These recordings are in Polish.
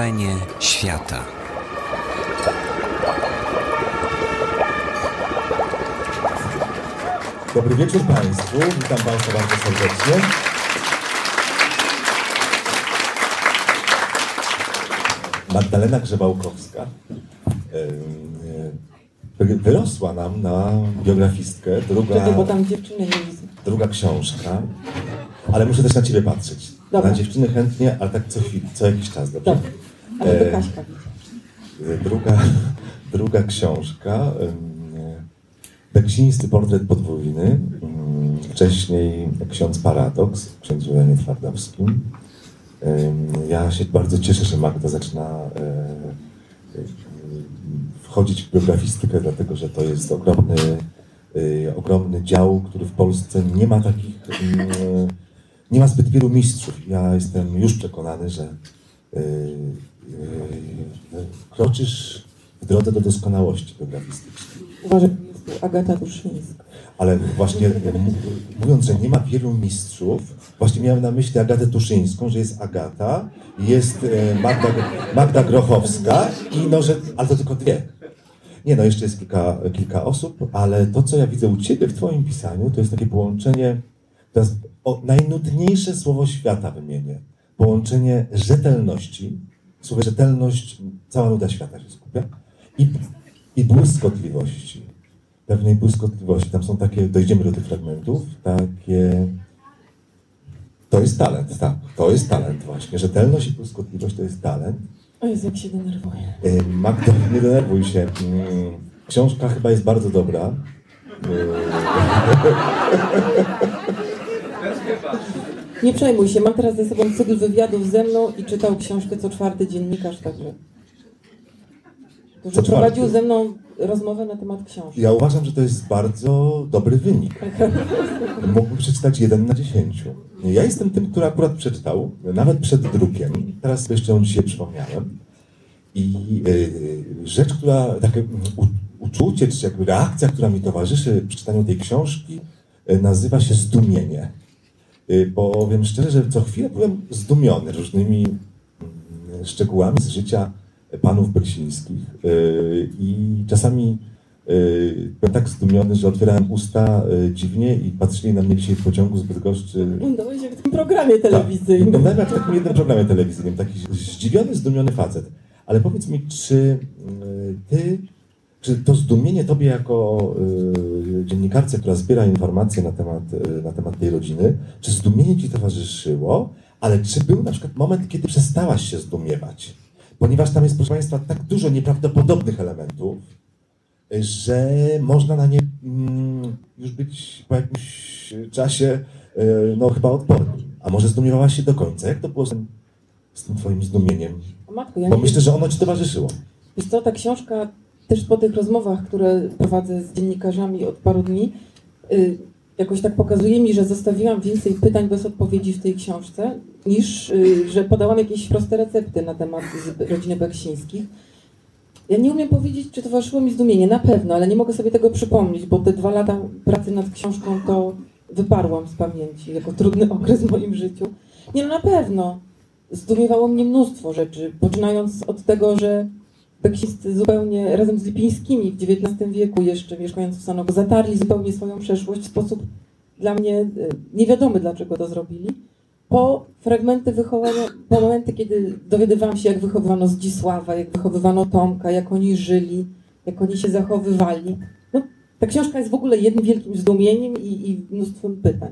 Wrażenie świata. Dobry wieczór Państwu. Witam Państwa bardzo serdecznie. Magdalena Grzebałkowska wyrosła nam na biografistkę. Druga, Czekaj, bo tam dziewczyny nie widzę. druga książka. Ale muszę też na Ciebie patrzeć. Dobra. Na dziewczyny chętnie, ale tak co co jakiś czas, dobrze? Dobra, Kaśka. Druga, druga książka, em, Beksińscy portret podwójny, wcześniej Ksiądz Paradoks, ksiądz Julianie Twardowskim. Ja się bardzo cieszę, że Magda zaczyna e, e, wchodzić w biografistykę, dlatego że to jest ogromny, e, ogromny dział, który w Polsce nie ma takich, nie ma zbyt wielu mistrzów. Ja jestem już przekonany, że kroczysz w drodze do doskonałości biografistycznej. Uważaj, jest tu Agata Duszyńska. Ale właśnie mówiąc, że nie ma wielu mistrzów, właśnie miałem na myśli Agatę Tuszyńską, że jest Agata, jest e, Magda, Magda Grochowska i no, że, ale to tylko dwie. Nie no, jeszcze jest kilka, kilka osób, ale to, co ja widzę u Ciebie w Twoim pisaniu, to jest takie połączenie, teraz o, najnudniejsze słowo świata wymienię. Połączenie rzetelności, słowo rzetelność, cała nuda świata się skupia, i, i błyskotliwości pewnej błyskotliwości. Tam są takie, dojdziemy do tych fragmentów, takie... To jest talent, tak. To jest talent właśnie. Rzetelność i błyskotliwość to jest talent. O Jezu, jak się denerwuję. E, Magdo, nie denerwuj się. Mm, Książka chyba jest bardzo dobra. Nie przejmuj się, mam teraz ze sobą cykl wywiadów ze mną i czytał książkę co czwarty dziennikarz, także... Czwarty? prowadził ze mną rozmowę na temat książki. Ja uważam, że to jest bardzo dobry wynik. Mógłbym przeczytać jeden na dziesięciu. Ja jestem tym, który akurat przeczytał, nawet przed drukiem. Teraz jeszcze ją dzisiaj przypomniałem. I y, rzecz, która, takie u, uczucie, czy jakby reakcja, która mi towarzyszy przy czytaniu tej książki, y, nazywa się zdumienie. Y, Powiem szczerze, że co chwilę byłem zdumiony różnymi mm, szczegółami z życia panów Beksińskich. Y, I czasami y, byłem tak zdumiony, że otwierałem usta y, dziwnie i patrzyli na mnie dzisiaj w pociągu z Bydgoszczy Wyglądałeś jak w tym programie tak, telewizyjnym. Wyglądałem jak w takim jednym programie telewizyjnym, taki zdziwiony, zdumiony facet. Ale powiedz mi, czy y, ty, czy to zdumienie tobie jako y, dziennikarce, która zbiera informacje na temat, y, na temat tej rodziny, czy zdumienie ci towarzyszyło, ale czy był na przykład moment, kiedy przestałaś się zdumiewać? Ponieważ tam jest, proszę Państwa, tak dużo nieprawdopodobnych elementów, y, że można na nie mm, już być po jakimś czasie y, no chyba odpornym. A może zdumiewałaś się do końca? Jak to było z tym, z tym twoim zdumieniem? O Matko, ja Bo myślę, że ono ci towarzyszyło. Wiesz co, ta książka też po tych rozmowach, które prowadzę z dziennikarzami od paru dni, y, jakoś tak pokazuje mi, że zostawiłam więcej pytań bez odpowiedzi w tej książce, niż y, że podałam jakieś proste recepty na temat rodziny Beksińskich. Ja nie umiem powiedzieć, czy towarzyszyło mi zdumienie, na pewno, ale nie mogę sobie tego przypomnieć, bo te dwa lata pracy nad książką to wyparłam z pamięci jako trudny okres w moim życiu. Nie no, na pewno. Zdumiewało mnie mnóstwo rzeczy, poczynając od tego, że Beksińscy zupełnie razem z Lipińskimi w XIX wieku jeszcze mieszkając w Sanoku zatarli zupełnie swoją przeszłość w sposób dla mnie e, niewiadomy, dlaczego to zrobili. Po fragmenty wychowania, po momenty, kiedy dowiadywałam się, jak wychowywano Zdzisława, jak wychowywano Tomka, jak oni żyli, jak oni się zachowywali. No, ta książka jest w ogóle jednym wielkim zdumieniem i, i mnóstwem pytań.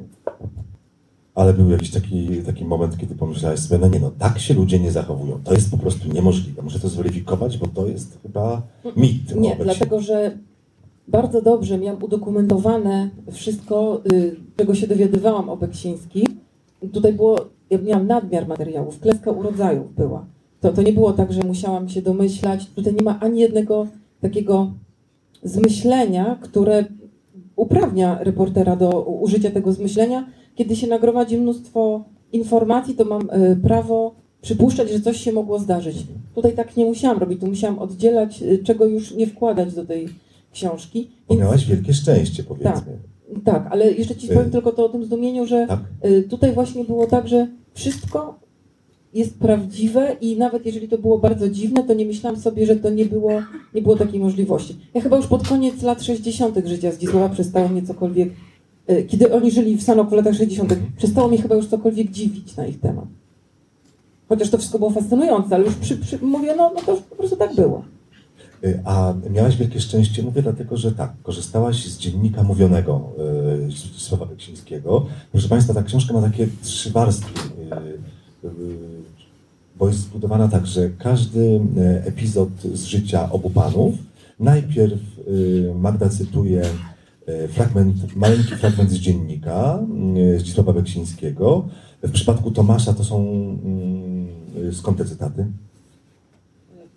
Ale był jakiś taki, taki moment, kiedy pomyślałeś sobie, no nie no, tak się ludzie nie zachowują. To jest po prostu niemożliwe. Muszę to zweryfikować, bo to jest chyba mit. Nie, dlatego że bardzo dobrze miałam udokumentowane wszystko, y, czego się dowiadywałam o Beksińskich. Tutaj było, ja miałam nadmiar materiałów, kleska urodzajów była. To, to nie było tak, że musiałam się domyślać. Tutaj nie ma ani jednego takiego zmyślenia, które uprawnia reportera do użycia tego zmyślenia. Kiedy się nagromadzi mnóstwo informacji, to mam y, prawo przypuszczać, że coś się mogło zdarzyć. Tutaj tak nie musiałam robić, tu musiałam oddzielać, y, czego już nie wkładać do tej książki. Bo miałaś wielkie szczęście, powiedzmy. Tak, ale jeszcze ci powiem Y. tylko to o tym zdumieniu, że Tak? tutaj właśnie było tak, że wszystko jest prawdziwe i nawet jeżeli to było bardzo dziwne, to nie myślałam sobie, że to nie było, nie było takiej możliwości. Ja chyba już pod koniec lat 60. życia Zdzisława przestało mnie cokolwiek, kiedy oni żyli w Sanoku w latach 60., przestało mnie chyba już cokolwiek dziwić na ich temat. Chociaż to wszystko było fascynujące, ale już przy, przy, mówię, no, no to już po prostu tak było. Y, A miałaś wielkie szczęście, mówię dlatego, że tak, korzystałaś z dziennika mówionego y, Zdzisława Beksińskiego. Proszę Państwa, ta książka ma takie trzy warstwy, y, y, bo jest zbudowana tak, że każdy y, epizod z życia obu panów, najpierw y, Magda cytuje y, fragment, maleńki fragment z dziennika y, Zdzisława Beksińskiego. W przypadku Tomasza to są, mm, skąd te cytaty?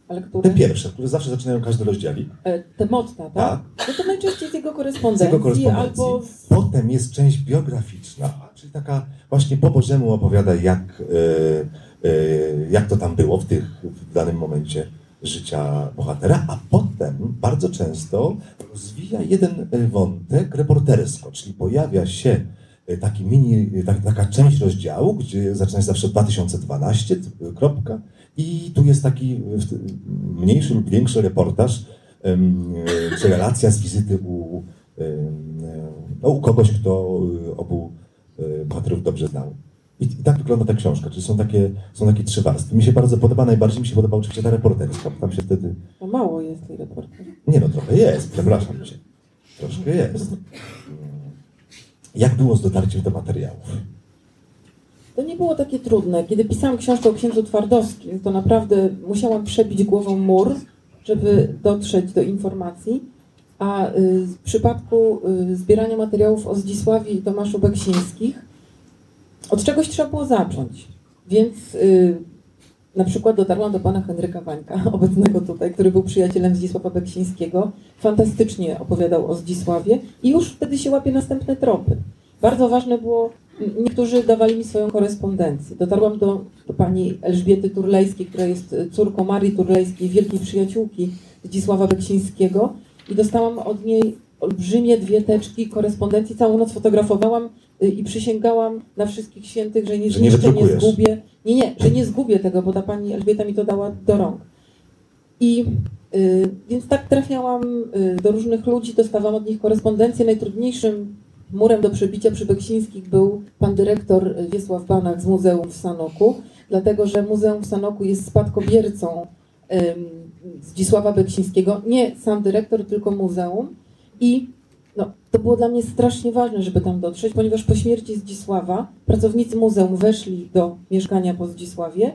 Ale które? Te pierwsze, które zawsze zaczynają każdy rozdziałik. E, Te motta, tak? Tak. No to najczęściej z jego Z korespondencji, jego korespondencji. albo z... Potem jest część biograficzna, czyli taka właśnie po Bożemu opowiada, jak, e, e, jak to tam było w, tych, w danym momencie życia bohatera, a potem bardzo często rozwija jeden e, wątek reportersko, czyli pojawia się e, taki mini, e, tak, taka część rozdziału, gdzie zaczyna się zawsze 2012, t- kropka, i tu jest taki mniejszy lub większy reportaż, czy relacja z wizyty u, no, u kogoś, kto obu bohaterów dobrze znał. I, I tak wygląda ta książka, czyli są takie, są takie trzy warstwy. Mi się bardzo podoba, najbardziej mi się podoba oczywiście ta reporterska, bo tam się wtedy... No mało jest tej reporter. Nie no, trochę jest, przepraszam cię. Troszkę jest. Jak było z dotarciem do materiałów? To nie było takie trudne. Kiedy pisałam książkę o księdzu Twardowskim, to naprawdę musiałam przebić głową mur, żeby dotrzeć do informacji. A y, w przypadku y, zbierania materiałów o Zdzisławie i Tomaszu Beksińskich, od czegoś trzeba było zacząć. Więc y, na przykład dotarłam do pana Henryka Wańka, obecnego tutaj, który był przyjacielem Zdzisława Beksińskiego. Fantastycznie opowiadał o Zdzisławie i już wtedy się łapie następne tropy. Bardzo ważne było, niektórzy dawali mi swoją korespondencję. Dotarłam do, do pani Elżbiety Turlejskiej, która jest y, córką Marii Turlejskiej, wielkiej przyjaciółki Zdzisława Beksińskiego i dostałam od niej olbrzymie dwie teczki korespondencji. Całą noc fotografowałam i przysięgałam na wszystkich świętych, że nie Że nie zgubię. Nie, nie, że nie zgubię tego, bo ta pani Elżbieta mi to dała do rąk. I y, więc tak trafiałam y, do różnych ludzi, dostawałam od nich korespondencję. Najtrudniejszym murem do przebicia przy Beksińskich był pan dyrektor y, Wiesław Banach z Muzeum w Sanoku, dlatego że Muzeum w Sanoku jest spadkobiercą ym, Zdzisława Beksińskiego. Nie sam dyrektor, tylko muzeum. I no, to było dla mnie strasznie ważne, żeby tam dotrzeć, ponieważ po śmierci Zdzisława pracownicy muzeum weszli do mieszkania po Zdzisławie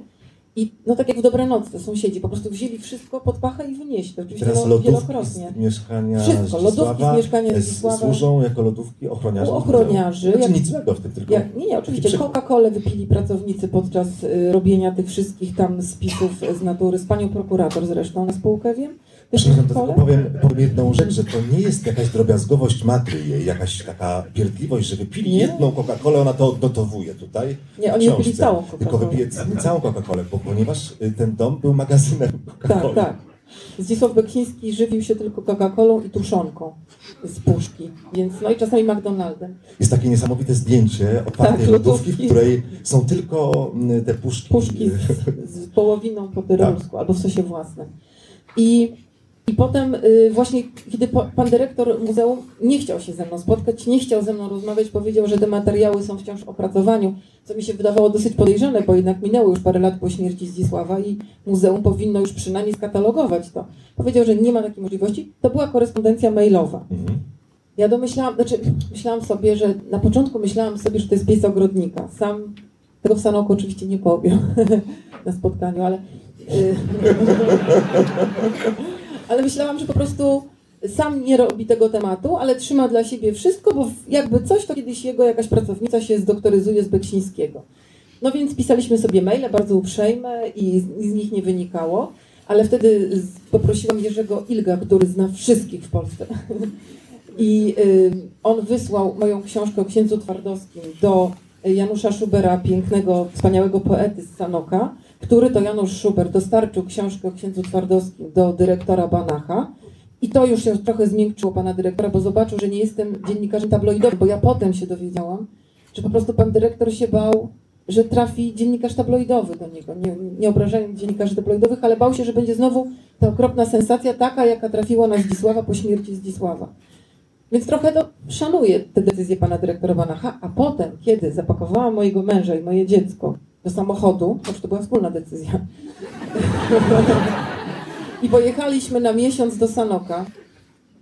i no tak jak w Dobranocce sąsiedzi po prostu wzięli wszystko pod pachę i wynieśli. Oczywiście Teraz no, wielokrotnie. z mieszkania Wszystko, lodówki z mieszkania Zdzisława. służą jako lodówki ochroniarzy. U ochroniarzy, Znaczy jak- nic złego w tym, tylko... Jak, nie, nie, oczywiście. Coca-Colę wypili pracownicy podczas y, robienia tych wszystkich tam spisów z natury. Z panią prokurator zresztą na spółkę wiem. Przepraszam, to tylko powiem, powiem jedną rzecz, że to nie jest jakaś drobiazgowość matry jej, jakaś taka pierdliwość, że wypili Nie. jedną Coca-Colę, ona to odnotowuje tutaj. Nie, oni wypili całą Tylko Coca-Colę. wypije ca- całą Coca-Colę, bo, ponieważ y, ten dom był magazynem Tak, Coca-Coli. tak. Zdzisław Beksiński żywił się tylko Coca-Colą i tuszonką z puszki, więc no i czasami McDonaldem. Jest takie niesamowite zdjęcie otwartej Tak, lodówki, w której są tylko mm, te puszki. Puszki z, z połowiną po tyrolsku albo w sosie własnym. I, i potem y, właśnie, kiedy pan dyrektor muzeum nie chciał się ze mną spotkać, nie chciał ze mną rozmawiać, powiedział, że te materiały są wciąż w opracowaniu, co mi się wydawało dosyć podejrzane, bo jednak minęło już parę lat po śmierci Zdzisława i muzeum powinno już przynajmniej skatalogować to. Powiedział, że nie ma takiej możliwości. To była korespondencja mailowa. Mhm. Ja domyślałam, znaczy myślałam sobie, że na początku myślałam sobie, że to jest pies ogrodnika. Sam tego w Sanoku oczywiście nie powiem na spotkaniu, ale y, ale myślałam, że po prostu sam nie robi tego tematu, ale trzyma dla siebie wszystko, bo jakby coś, to kiedyś jego jakaś pracownica się zdoktoryzuje z Beksińskiego. No więc pisaliśmy sobie maile bardzo uprzejme i z, i z nich nie wynikało, ale wtedy poprosiłam Jerzego Ilga, który zna wszystkich w Polsce. I y, on wysłał moją książkę o księdzu Twardowskim do Janusza Schubera, pięknego, wspaniałego poety z Sanoka, który to Janusz Schuber dostarczył książkę o księdzu Twardowskim do dyrektora Banacha. I to już się trochę zmiękczyło pana dyrektora, bo zobaczył, że nie jestem dziennikarzem tabloidowym, bo ja potem się dowiedziałam, że po prostu pan dyrektor się bał że trafi dziennikarz tabloidowy do niego. Nie, nie obrażając dziennikarzy tabloidowych, ale bał się, że będzie znowu ta okropna sensacja taka, jaka trafiła na Zdzisława po śmierci Zdzisława. Więc trochę to szanuję te decyzje pana dyrektora Banacha, a potem, kiedy zapakowałam mojego męża i moje dziecko do samochodu, choć to była wspólna decyzja, i pojechaliśmy na miesiąc do Sanoka,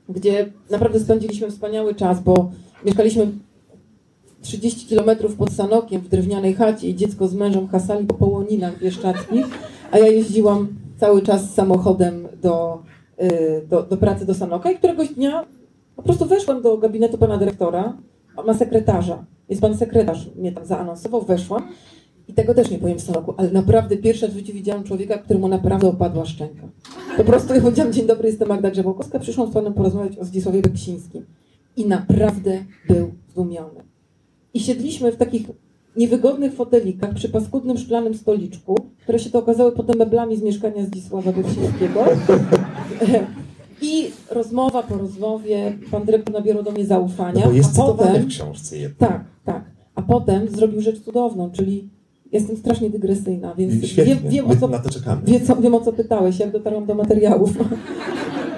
gdzie naprawdę spędziliśmy wspaniały czas, bo mieszkaliśmy 30 kilometrów pod Sanokiem w drewnianej chacie i dziecko z mężem hasali po połoninach bieszczadzkich, a ja jeździłam cały czas samochodem do, y, do, do pracy do Sanoka i któregoś dnia po prostu weszłam do gabinetu pana dyrektora, ma sekretarza, jest pan sekretarz mnie tam zaanonsował, weszłam i tego też nie powiem w Sanoku, ale naprawdę pierwszy raz w życiu widziałam człowieka, któremu naprawdę opadła szczęka. Po prostu ja powiedziałam, dzień dobry, jestem Magda Grzebałkowska, przyszłam z panem porozmawiać o Zdzisławie Beksińskim. I naprawdę był zdumiony. I siedliśmy w takich niewygodnych fotelikach przy paskudnym szklanym stoliczku, które się to okazały potem meblami z mieszkania Zdzisława Beksińskiego. I rozmowa po rozmowie, pan dyrektor nabierał do mnie zaufania. No bo jest a potem, w książce jednak. tak, tak. A potem zrobił rzecz cudowną, czyli jestem strasznie dygresyjna, więc Świetnie, wiem, wiem, o co na to czekamy. Wie, co, wiem o co pytałeś, jak dotarłam do materiałów.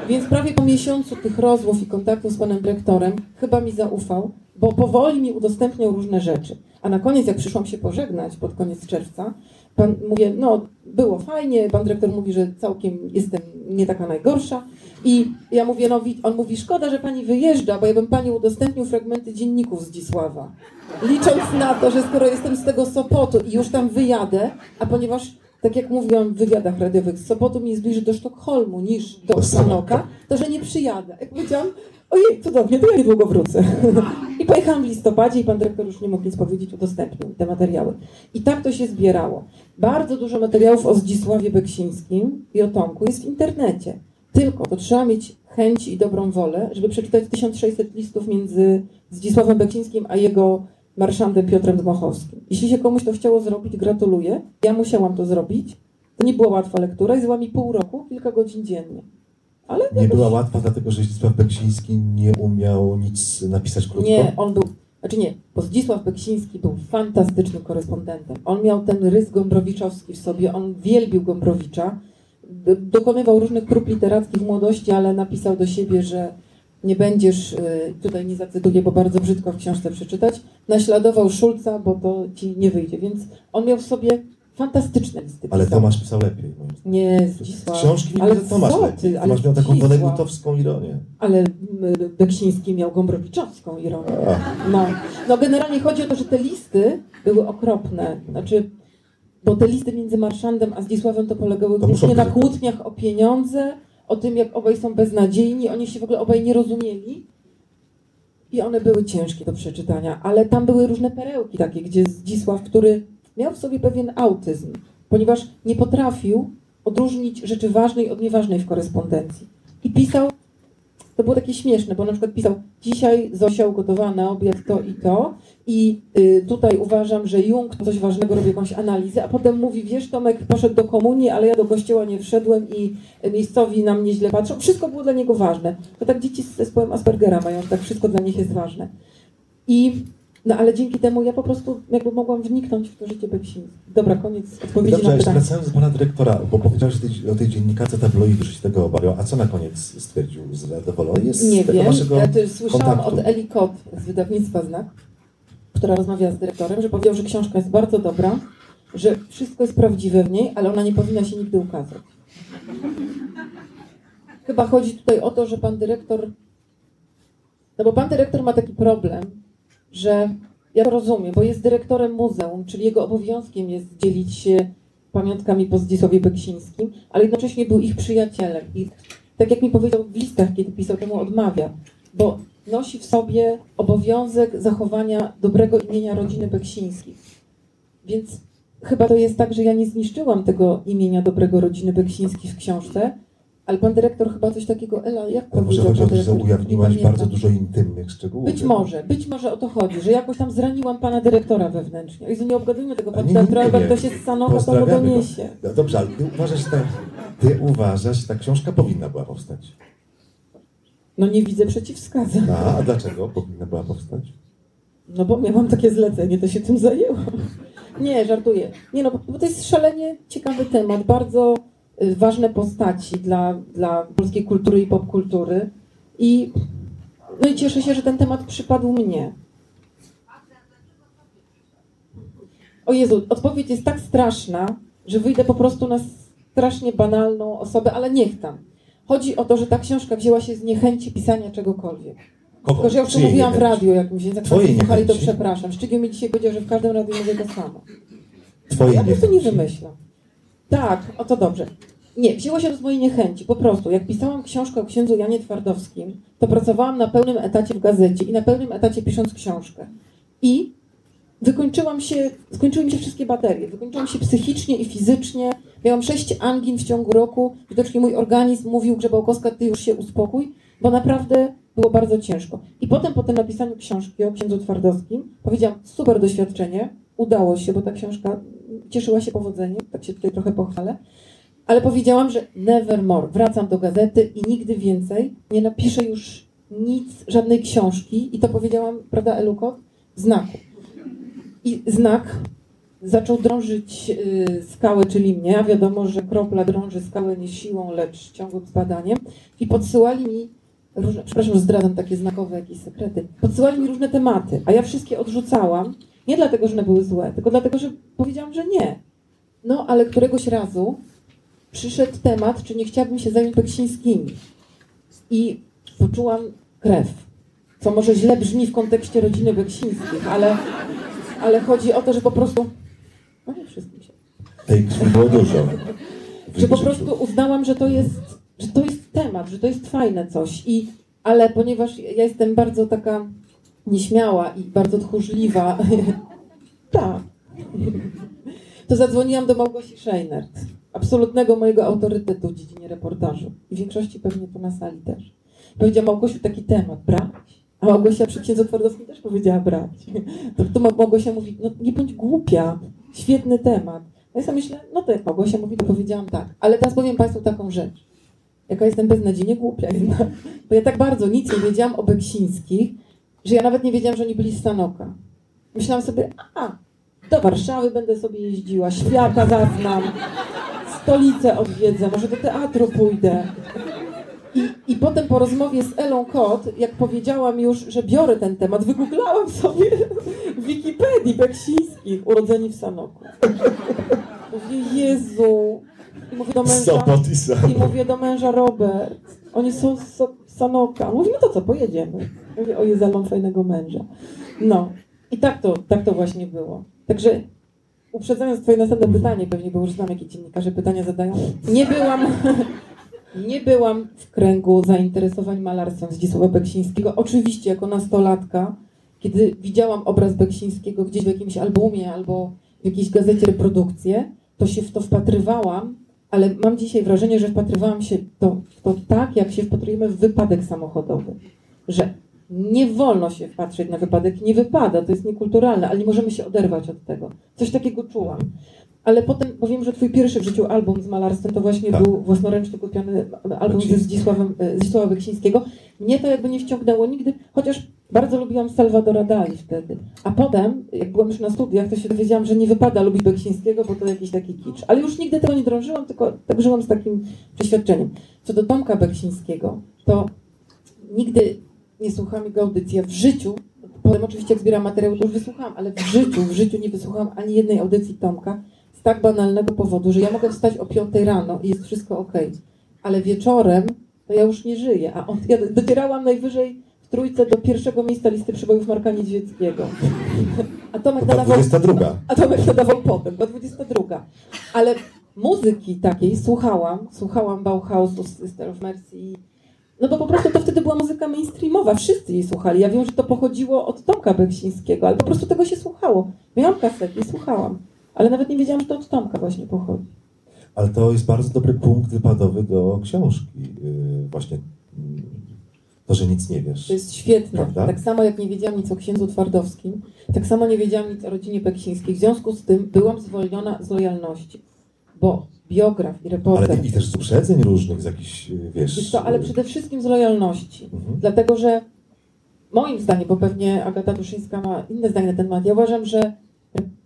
Więc prawie po miesiącu tych rozmów i kontaktów z panem dyrektorem chyba mi zaufał, bo powoli mi udostępniał różne rzeczy. A na koniec, jak przyszłam się pożegnać pod koniec czerwca, pan mówię, no było fajnie, pan dyrektor mówi, że całkiem jestem nie taka najgorsza. I ja mówię, no on mówi, szkoda, że pani wyjeżdża, bo ja bym pani udostępnił fragmenty dzienników z Dzisława. Licząc na to, że skoro jestem z tego Sopotu i już tam wyjadę, a ponieważ tak jak mówiłam w wywiadach radiowych, z Sopotu mi jest bliżej do Sztokholmu niż do. Sanoka, to że nie przyjadę. Jak powiedziałam, ojej, cudownie, to ja niedługo wrócę. I pojechałam w listopadzie i pan dyrektor już nie mógł nic powiedzieć, udostępnił te materiały. I tak to się zbierało. Bardzo dużo materiałów o Zdzisławie Beksińskim i o Tomku jest w internecie. Tylko to trzeba mieć chęć i dobrą wolę, żeby przeczytać 1600 listów między Zdzisławem Beksińskim a jego marszandem Piotrem Dmochowskim. Jeśli się komuś to chciało zrobić, gratuluję. Ja musiałam to zrobić. To nie była łatwa lektura i zajęła mi pół roku, kilka godzin dziennie. Ale Nie jakoś- była łatwa, dlatego że Zdzisław Beksiński nie umiał nic napisać krótko. Nie, on był, znaczy nie, bo Zdzisław Beksiński był fantastycznym korespondentem. On miał ten rys gombrowiczowski w sobie, on wielbił Gombrowicza, dokonywał różnych prób literackich w młodości, ale napisał do siebie, że nie będziesz, y, tutaj nie zacytuję, bo bardzo brzydko w książce przeczytać, naśladował Szulca, bo to ci nie wyjdzie. Więc on miał w sobie fantastyczne listy. Ale pisał. Tomasz pisał lepiej. moim zdaniem. Nie, Zdzisław. Książki ale ale Tomasz co lepiej. ty, ale Tomasz miał taką Zdzisław. Ironię. Ale mm, Beksiński miał gombrowiczowską ironię. No, no generalnie chodzi o to, że te listy były okropne. Znaczy, bo te listy między Marszandem a Zdzisławem to polegały To muszą głównie na być- kłótniach o pieniądze, o tym, jak obaj są beznadziejni, oni się w ogóle obaj nie rozumieli. I one były ciężkie do przeczytania, ale tam były różne perełki takie, gdzie Zdzisław, który miał w sobie pewien autyzm, ponieważ nie potrafił odróżnić rzeczy ważnej od nieważnej w korespondencji. I pisał to było takie śmieszne, bo na przykład pisał, dzisiaj Zosia ugotowała na obiad to i to i y, tutaj uważam, że Jung coś ważnego robi jakąś analizę, a potem mówi, wiesz Tomek poszedł do komunii, ale ja do kościoła nie wszedłem i miejscowi na mnie źle patrzą. Wszystko było dla niego ważne. To tak dzieci z zespołem Aspergera mają, że tak wszystko dla nich jest ważne. I no ale dzięki temu ja po prostu jakby mogłam wniknąć w to życie Beksiński. Dobra, koniec odpowiedzi Dobrze, na pytanie. wracając do pana dyrektora, bo powiedziałeś o tej, dziennikarce tabloidu, że się tego obawiał. A co na koniec stwierdził zadowolony? Jest Nie wiem. Ja też słyszałam kontaktu. od Eli Kot z wydawnictwa Znak, która rozmawia z dyrektorem, że powiedział, że książka jest bardzo dobra, że wszystko jest prawdziwe w niej, ale ona nie powinna się nigdy ukazać. Chyba chodzi tutaj o to, że pan dyrektor. No bo pan dyrektor ma taki problem, że ja to rozumiem, bo jest dyrektorem muzeum, czyli jego obowiązkiem jest dzielić się pamiątkami po Zdzisławie Beksińskim, ale jednocześnie był ich przyjacielem. I tak jak mi powiedział w listach, kiedy pisał, temu odmawia, bo nosi w sobie obowiązek zachowania dobrego imienia rodziny Beksińskich. Więc chyba to jest tak, że ja nie zniszczyłam tego imienia dobrego rodziny Beksińskich w książce, ale pan dyrektor chyba coś takiego, Ela, jak Ale może chodzi o pan to, że ujawniłaś bardzo dużo intymnych szczegółów. Być może, być może o to chodzi, że jakoś tam zraniłam pana dyrektora wewnętrznie. Jezu, nie obgadujmy tego pana dyrektora, bo ktoś jest z Sanoka, to go doniesie. No dobrze, ale ty uważasz, że ta, ty uważasz, że ta książka powinna była powstać. No nie widzę przeciwwskazań. A, a dlaczego powinna była powstać? No bo miałam takie zlecenie, to się tym zajęłam. Nie, żartuję. Nie no, bo to jest szalenie ciekawy temat, bardzo ważne postaci dla, dla polskiej kultury i popkultury. I, no i cieszę się, że ten temat przypadł mnie. O Jezu, odpowiedź jest tak straszna, że wyjdę po prostu na strasznie banalną osobę, ale niech tam. Chodzi o to, że ta książka wzięła się z niechęci pisania czegokolwiek. Kogo? Tylko, że ja już to mówiłam w radiu jak Twojej Państwo słuchali, to przepraszam. Szczególnie mi dzisiaj powiedział, że w każdym radiu mówię to samo. Twojej Ja po prostu nie wymyślam. Tak, o to dobrze. Nie, wzięło się to z mojej niechęci, po prostu. Jak pisałam książkę o księdzu Janie Twardowskim, to pracowałam na pełnym etacie w gazecie i na pełnym etacie pisząc książkę. I wykończyłam się, skończyły mi się wszystkie baterie. Wykończyłam się psychicznie i fizycznie. Miałam sześć angin w ciągu roku. Widocznie mój organizm mówił, Grzebałkowska, ty już się uspokój, bo naprawdę było bardzo ciężko. I potem po tym napisaniu książki o księdzu Twardowskim powiedziałam, super doświadczenie, udało się, bo ta książka cieszyła się powodzeniem, tak się tutaj trochę pochwalę. Ale powiedziałam, że never more. Wracam do gazety i nigdy więcej nie napiszę już nic, żadnej książki. I to powiedziałam, prawda, Eluko? W znaku. I znak zaczął drążyć y, skałę, czyli mnie, a wiadomo, że kropla drąży skałę nie siłą, lecz ciągłym zbadaniem. I podsyłali mi różne, przepraszam, że zdradzam takie znakowe jakieś sekrety, podsyłali mi różne tematy, a ja wszystkie odrzucałam, nie dlatego, że one były złe, tylko dlatego, że powiedziałam, że nie. No, ale któregoś razu przyszedł temat, czy nie chciałabym się zająć Beksińskimi. I poczułam krew. Co może źle brzmi w kontekście rodziny Beksińskich, ale, ale chodzi o to, że po prostu. No nie wszystkim się. Tej krwi było dużo. Że po prostu uznałam, że to jest, że to jest temat, że to jest fajne coś. I, ale ponieważ ja jestem bardzo taka nieśmiała i bardzo tchórzliwa, tak, to zadzwoniłam do Małgosi Scheinert, absolutnego mojego autorytetu w dziedzinie reportażu. I w większości pewnie to na sali też. Powiedziała Małgosiu, taki temat, brać? A Małgosia przy księdzu Twardowskim też powiedziała brać. To, to Małgosia mówi, no nie bądź głupia, świetny temat. No ja sobie myślę, no to jak Małgosia mówi, to powiedziałam tak. Ale teraz powiem Państwu taką rzecz. Jaka jestem beznadziejnie głupia jednak. Bo ja tak bardzo nic nie wiedziałam o Beksińskich, że ja nawet nie wiedziałam, że oni byli z Sanoka. Myślałam sobie, a, do Warszawy będę sobie jeździła, świata zaznam, stolicę odwiedzę, może do teatru pójdę. I, I potem po rozmowie z Elą Kot, jak powiedziałam już, że biorę ten temat, wygooglałam sobie w Wikipedii Beksińskich, urodzeni w Sanoku. Mówię, Jezu. I mówię do męża, i i mówię do męża Robert, oni są z So- Sanoka. Mówi, no to co, pojedziemy. Mówię, o Jezu, ale mam fajnego męża. No. I tak to, tak to właśnie było. Także uprzedzając twoje następne pytanie, pewnie, bo już znam, jakie dziennikarze pytania zadają. Nie byłam, nie byłam w kręgu zainteresowań malarstwem Zdzisława Beksińskiego. Oczywiście jako nastolatka, kiedy widziałam obraz Beksińskiego gdzieś w jakimś albumie albo w jakiejś gazecie reprodukcję, to się w to wpatrywałam, ale mam dzisiaj wrażenie, że wpatrywałam się to, to tak, jak się wpatrujemy w wypadek samochodowy. Że nie wolno się wpatrzeć na wypadek, nie wypada, to jest niekulturalne, ale nie możemy się oderwać od tego. Coś takiego czułam. Ale potem powiem, że twój pierwszy w życiu album z malarstwem to właśnie Tak. był własnoręcznie kupiony album ze. Zdzisławem, e, Zdzisława Beksińskiego. Mnie to jakby nie wciągnęło nigdy, chociaż bardzo lubiłam Salvadora Dali wtedy. A potem, jak byłam już na studiach, to się dowiedziałam, że nie wypada lubić Beksińskiego, bo to jakiś taki kicz. Ale już nigdy tego nie drążyłam, tylko tak żyłam z takim przeświadczeniem. Co do Tomka Beksińskiego, to nigdy nie słuchałam jego audycji. Ja w życiu, potem oczywiście jak zbieram materiał, to już wysłuchałam, ale w życiu, w życiu nie wysłuchałam ani jednej audycji Tomka tak banalnego powodu, że ja mogę wstać o 5 rano i jest wszystko ok. Ale wieczorem to ja już nie żyję, a on, ja docierałam najwyżej w trójce do pierwszego miejsca listy przybojów Marka Niedźwieckiego. A Tomek To była nadawał 22. a Tomek nadawał potem, była 22. Ale muzyki takiej słuchałam, słuchałam Bauhausu, Sister of Mercy. No bo po prostu to wtedy była muzyka mainstreamowa, wszyscy jej słuchali. Ja wiem, że to pochodziło od Tomka Beksińskiego, ale po prostu tego się słuchało. Miałam kasety i słuchałam, ale nawet nie wiedziałam, że to od Tomka właśnie pochodzi. Ale to jest bardzo dobry punkt wypadowy do książki. Yy, właśnie mm, to, że nic nie wiesz. To jest świetne. Prawda? Tak samo jak nie wiedziałam nic o księdzu Twardowskim, tak samo nie wiedziałam nic o rodzinie Beksińskiej. W związku z tym byłam zwolniona z lojalności, bo biograf i Ale reporter... i też z uprzedzeń różnych, z jakichś, yy, wiesz... Wiesz co, ale yy, przede wszystkim z lojalności. Mhm. Dlatego, że moim zdaniem, bo pewnie Agata Duszyńska ma inne zdanie na ten temat, ja uważam, że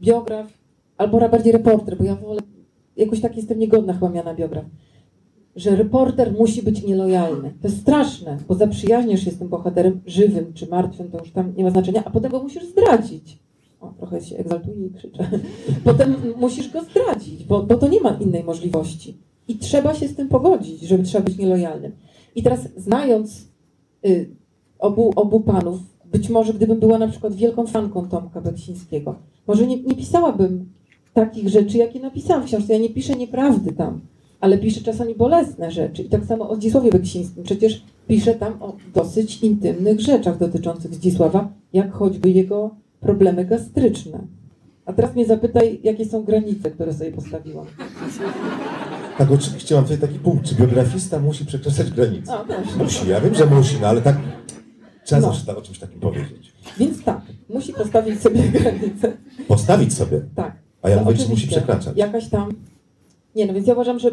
biograf albo bardziej reporter, bo ja wolę, jakoś tak jestem niegodna chyba miana biograf, że reporter musi być nielojalny. To jest straszne, bo zaprzyjaźniasz się z tym bohaterem, żywym czy martwym, to już tam nie ma znaczenia, a potem go musisz zdradzić. O, trochę się egzaltuję i krzyczę. Potem musisz go zdradzić, bo, bo to nie ma innej możliwości. I trzeba się z tym pogodzić, żeby trzeba być nielojalnym. I teraz znając y, obu, obu panów, być może gdybym była na przykład wielką fanką Tomka Beksińskiego, może nie, nie pisałabym takich rzeczy, jakie napisałam w książce. Ja nie piszę nieprawdy tam, ale piszę czasami bolesne rzeczy. I tak samo o Zdzisławie Beksińskim. Przecież piszę tam o dosyć intymnych rzeczach dotyczących Zdzisława, jak choćby jego problemy gastryczne. A teraz mnie zapytaj, jakie są granice, które sobie postawiłam. Tak, oczywiście mam tutaj taki punkt, czy biografista musi przekraczać granice? A. Musi, ja wiem, że musi, no ale tak trzeba No. zawsze o czymś takim powiedzieć. Więc tak, musi postawić sobie granice. Postawić sobie, Tak. A ja No, mówię, musi przekraczać. Jakaś tam. Nie, no więc ja uważam, że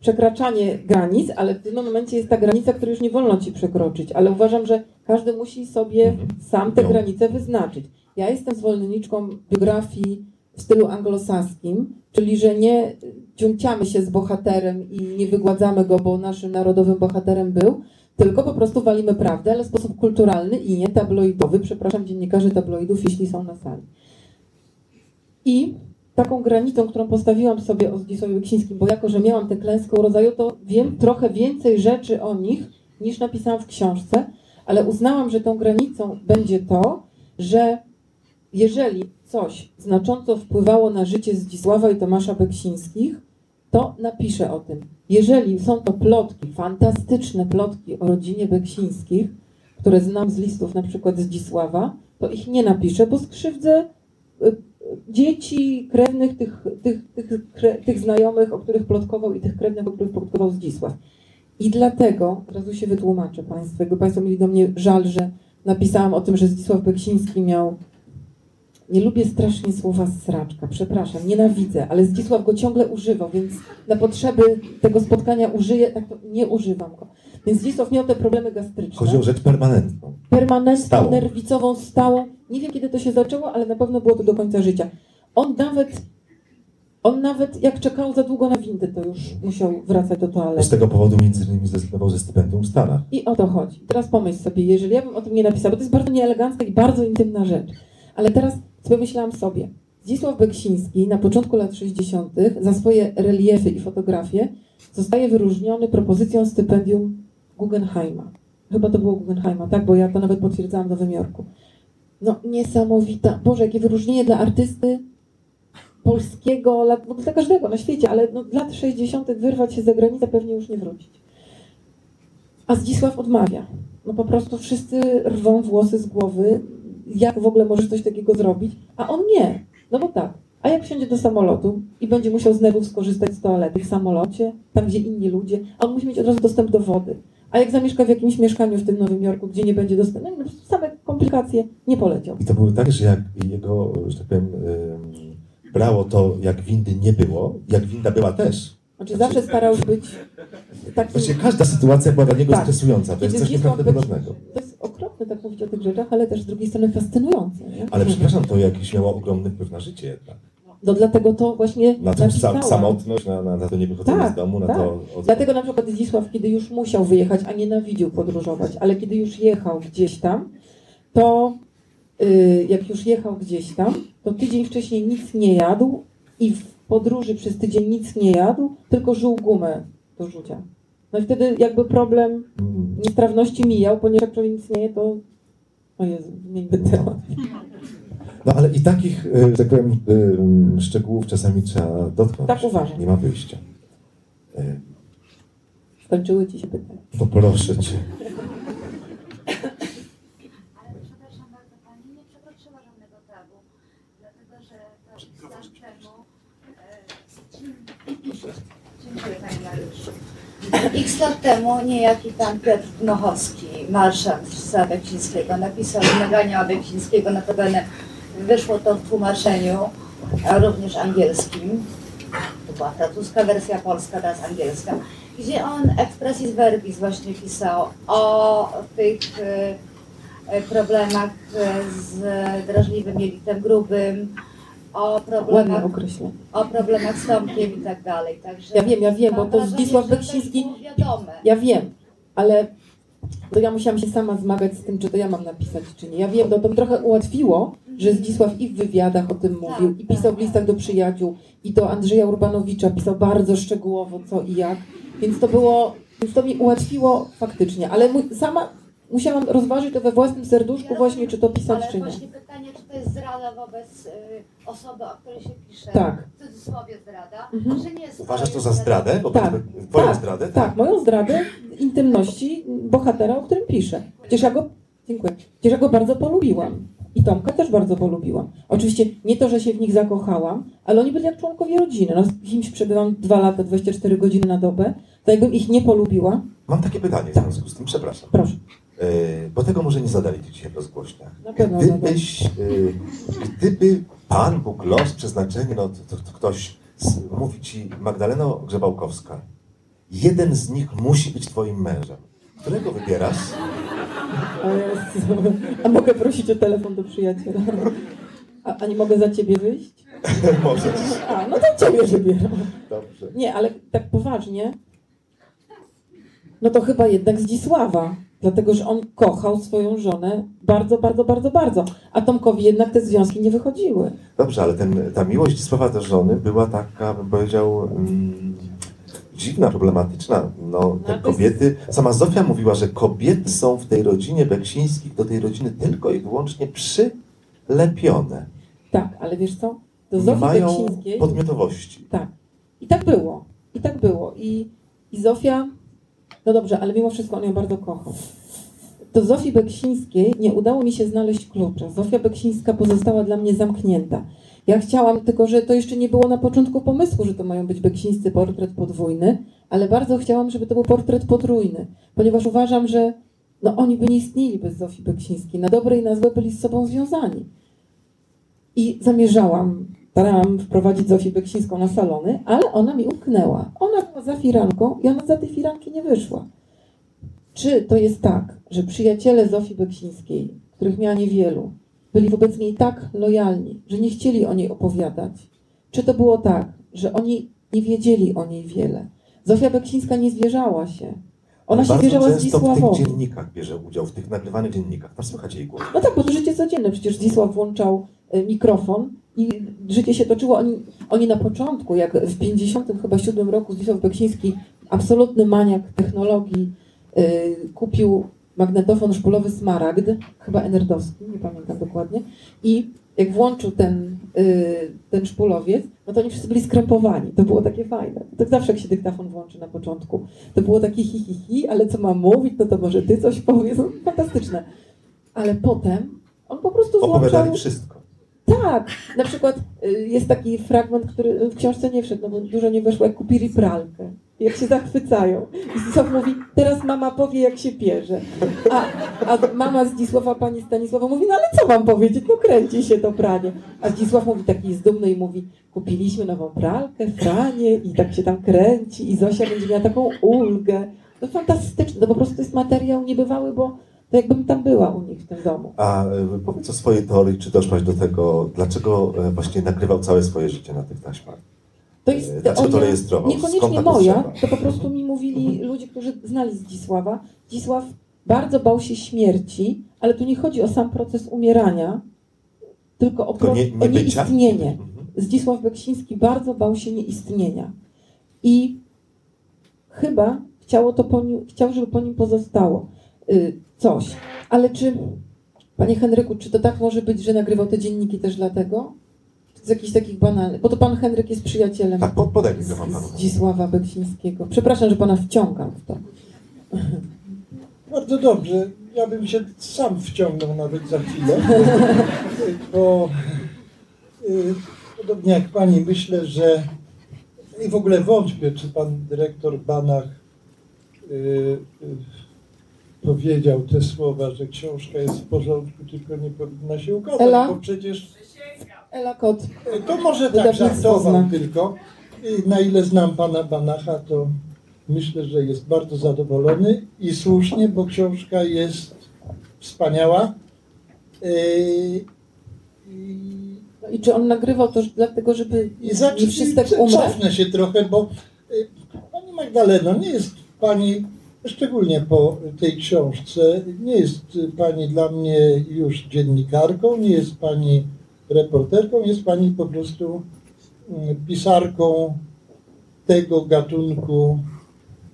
przekraczanie granic, ale w tym momencie jest ta granica, której już nie wolno ci przekroczyć. Ale uważam, że każdy musi sobie Mhm. sam te No. granice wyznaczyć. Ja jestem zwolenniczką biografii w stylu anglosaskim, czyli że nie ciąciamy się z bohaterem i nie wygładzamy go, bo naszym narodowym bohaterem był, tylko po prostu walimy prawdę, ale w sposób kulturalny i nie tabloidowy. Przepraszam dziennikarzy tabloidów, jeśli są na sali. I taką granicą, którą postawiłam sobie o Zdzisławie Beksińskim, bo jako, że miałam tę klęskę urodzaju, to wiem trochę więcej rzeczy o nich, niż napisałam w książce, ale uznałam, że tą granicą będzie to, że jeżeli coś znacząco wpływało na życie Zdzisława i Tomasza Beksińskich, to napiszę o tym. Jeżeli są to plotki, fantastyczne plotki o rodzinie Beksińskich, które znam z listów na przykład Zdzisława, to ich nie napiszę, bo skrzywdzę y, dzieci, krewnych tych, tych, tych, kre, tych znajomych, o których plotkował i tych krewnych, o których plotkował Zdzisław. I dlatego, od razu się wytłumaczę Państwu, jakby Państwo mieli do mnie żal, że napisałam o tym, że Zdzisław Beksiński miał nie lubię strasznie słowa sraczka, przepraszam, nienawidzę, ale Zdzisław go ciągle używał, więc na potrzeby tego spotkania użyję, tak to nie używam go. Więc Zdzisław miał te problemy gastryczne Chodzi o rzecz permanentną. permanentną, Stałą. nerwicową, stałą. Nie wiem, kiedy to się zaczęło, ale na pewno było to do końca życia. On nawet, on nawet jak czekał za długo na windy, to już musiał wracać do Z toalety. tego powodu między innymi zrezygnował ze stypendium w Stanach. I o to chodzi. Teraz pomyśl sobie, jeżeli ja bym o tym nie napisała, bo to jest bardzo nieelegancka i bardzo intymna rzecz, ale teraz sobie myślałam sobie, Zdzisław Beksiński na początku lat 60. za swoje reliefy i fotografie zostaje wyróżniony propozycją stypendium Guggenheima. Chyba to było Guggenheima, tak, bo ja to nawet potwierdzałam w Nowym Jorku. No niesamowita, Boże, jakie wyróżnienie dla artysty polskiego, ogóle dla każdego na świecie, ale no, lat 60. wyrwać się za granicę, pewnie już nie wrócić. A Zdzisław odmawia. No po prostu wszyscy rwą włosy z głowy. Jak w ogóle możesz coś takiego zrobić? A on nie. No bo tak. A jak wsiądzie do samolotu i będzie musiał z nerwów skorzystać z toalety w samolocie, tam gdzie inni ludzie, a on musi mieć od razu dostęp do wody. A jak zamieszka w jakimś mieszkaniu w tym Nowym Jorku, gdzie nie będzie dostępu, no same komplikacje, nie poleciał. I to były tak, że jak jego, że tak powiem, brało to, jak windy nie było, jak winda była też. Znaczy zawsze starał być takim... Właściwie każda sytuacja była dla niego Tak. stresująca. To jest coś Zdzisław nieprawdopodobnego. To jest okropne tak mówić o tych rzeczach, ale też z drugiej strony fascynujące. Nie? Ale przepraszam, to jakiś miało ogromny wpływ na życie jednak. No dlatego to właśnie Na tą sam, samotność, na, na, na to niewychodzenie Tak, z domu, na tak. to... Od... Dlatego na przykład Zdzisław, kiedy już musiał wyjechać, a nienawidził podróżować, ale kiedy już jechał gdzieś tam, to y, jak już jechał gdzieś tam, to tydzień wcześniej nic nie jadł i w podróży przez tydzień nic nie jadł, tylko żył gumę do rzucia. No i wtedy jakby problem Mm, niestrawności mijał, ponieważ jak człowiek nic nie je, to... O Jezu, zmieńmy temat. No ale i takich, że tak powiem, y, szczegółów czasami trzeba dotknąć. Tak uważam. Nie ma wyjścia. Y, Skończyły ci się pytania. Poproszę cię. Ale przepraszam bardzo Pani, nie przekroczyła żadnego tabu, dlatego że to x lat temu... E, dziękuję Pani Mariuszu. X lat temu niejaki Pan Piotr Dnochowski, marszant za Beksińskiego, napisał wymagania Beksińskiego, notabene wyszło to w tłumaczeniu, a również angielskim. To była francuska wersja polska, teraz angielska, gdzie on expressis verbis właśnie pisał o tych e, e, problemach e, z drażliwym jelitem grubym, o problemach, o problemach z Tomkiem i tak dalej. Także Ja wiem, ja wiem, bo to Zdzisław to Beksiński... Ja wiem, ale to ja musiałam się sama zmagać z tym, czy to ja mam napisać, czy nie. Ja wiem, no to trochę ułatwiło, że Zdzisław i w wywiadach o tym mówił, i pisał w listach do przyjaciół, i do Andrzeja Urbanowicza pisał bardzo szczegółowo co i jak, więc to było, więc to mi ułatwiło faktycznie, ale mu, sama musiałam rozważyć to we własnym serduszku właśnie, czy to pisać, Ale czy nie. właśnie pytanie, czy to jest zdrada wobec y, osoby, o której się pisze, Tak. w cudzysłowie zdrada, Mhm. że nie jest Uważasz to za zdradę? Bo Tak, Twoją tak, zdradę? Tak, moją zdradę intymności bohatera, o którym piszę. Przecież ja go, dziękuję, przecież ja go bardzo polubiłam. I Tomka też bardzo polubiłam. Oczywiście nie to, że się w nich zakochałam, ale oni byli jak członkowie rodziny. No, z kimś przebywam dwa lata, 24 godziny na dobę, to jakbym ich nie polubiła, Mam takie pytanie w związku z tym, przepraszam. proszę. Yy, bo tego może nie zadali Ci dzisiaj w rozgłośniach. Na pewno Gdybyś, yy, gdyby Pan Bóg, los, przeznaczenie, no to, to, to ktoś z, mówi Ci, Magdaleno Grzebałkowska, jeden z nich musi być Twoim mężem. Którego wybierasz? O Jezu. A mogę prosić o telefon do przyjaciela? A, a nie mogę za ciebie wyjść? Możesz. A, no to ciebie wybieram. Dobrze. Nie, ale tak poważnie, no to chyba jednak Zdzisława. Dlatego, że on kochał swoją żonę bardzo, bardzo, bardzo, bardzo. A Tomkowi jednak te związki nie wychodziły. Dobrze, ale ten, ta miłość Zdzisława do żony była taka, bym powiedział, mm, dziwna, problematyczna. No, te to jest- kobiety, sama Zofia mówiła, że kobiety są w tej rodzinie Beksińskich do tej rodziny tylko i wyłącznie przylepione. Tak, ale wiesz co? Do Zofii mają Beksińskiej... podmiotowości. Tak. I tak było. I tak było. I, I Zofia, no dobrze, ale mimo wszystko on ją bardzo kochał. Do Zofii Beksińskiej nie udało mi się znaleźć klucza. Zofia Beksińska pozostała dla mnie zamknięta. Ja chciałam, tylko że to jeszcze nie było na początku pomysłu, że to mają być Beksińscy portret podwójny, ale bardzo chciałam, żeby to był portret potrójny, ponieważ uważam, że no, oni by nie istnieli bez Zofii Beksińskiej. Na dobre i na złe byli z sobą związani. I zamierzałam, starałam wprowadzić Zofię Beksińską na salony, ale ona mi umknęła. Ona była za firanką i ona za tej firanki nie wyszła. Czy to jest tak, że przyjaciele Zofii Beksińskiej, których miała niewielu, byli wobec niej tak lojalni, że nie chcieli o niej opowiadać? Czy to było tak, że oni nie wiedzieli o niej wiele? Zofia Beksińska nie zwierzała się. Ona się zwierzała w Zdzisławowi. tych dziennikach bierze udział, w tych nagrywanych dziennikach. Tam słychać jej głos. No tak, bo to życie codzienne. Przecież Zdzisław włączał y, mikrofon i życie się toczyło. Oni, oni na początku, jak w 50 chyba 7 roku Zdzisław Beksiński, absolutny maniak technologii, y, kupił magnetofon szpulowy Smaragd, chyba enerdowski, nie pamiętam dokładnie, i jak włączył ten, y, ten szpulowiec, no to oni wszyscy byli skrępowani. To było takie fajne. Tak zawsze jak się dyktafon włączy na początku. To było takie hi, hi, hi, ale co mam mówić, no to może ty coś powiesz. No, fantastyczne. Ale potem on po prostu włączał... Opowiadali wszystko. Tak, na przykład y, jest taki fragment, który w książce nie wszedł, no bo dużo nie weszło, jak kupili pralkę. Jak się zachwycają. I Zdzisław mówi, teraz mama powie, jak się pierze. A, a mama Zdzisława, pani Stanisława mówi, no ale co mam powiedzieć, no kręci się to pranie. A Zdzisław mówi, taki jest dumny i mówi, kupiliśmy nową pralkę, pranie i tak się tam kręci i Zosia będzie miała taką ulgę. No fantastyczne, to po prostu jest materiał niebywały, bo to jakbym tam była u nich w tym domu. A e, powiedz o swojej teorii, czy doszłaś do tego, dlaczego e, właśnie nagrywał całe swoje życie na tych taśmach? To jest E, Dlaczego to rejestrował? Niekoniecznie moja, to po prostu mi mówili ludzie, którzy znali Zdzisława. Zdzisław bardzo bał się śmierci, ale tu nie chodzi o sam proces umierania, tylko o, pro, nie, o nie bycia? nieistnienie. Mhm. Zdzisław Beksiński bardzo bał się nieistnienia. I chyba chciało to po nim, chciał, żeby po nim pozostało coś. Ale czy, panie Henryku, czy to tak może być, że nagrywał te dzienniki też dlatego? Z jakichś takich banalnych. Bo to pan Henryk jest przyjacielem Tak, pod, podaj mikrofon panu. Zdzisława Beksińskiego. Przepraszam, że pana wciągam w to. Bardzo dobrze. Ja bym się sam wciągnął nawet za chwilę, bo y, podobnie jak pani myślę, że i w ogóle wątpię, czy pan dyrektor Banach y, y, powiedział te słowa, że książka jest w porządku, tylko nie powinna się ukazać, Ela? bo przecież Ela Kot. to może tak zna. tylko. Na ile znam pana Banacha, to myślę, że jest bardzo zadowolony i słusznie, bo książka jest wspaniała. Yy, i czy on nagrywał to dlatego, żeby I zacznij, nie wszyscy umrzeć? cofnę się trochę, bo y, Pani Magdaleno, nie jest Pani, szczególnie po tej książce, nie jest Pani dla mnie już dziennikarką, nie jest Pani reporterką, jest Pani po prostu y, pisarką tego gatunku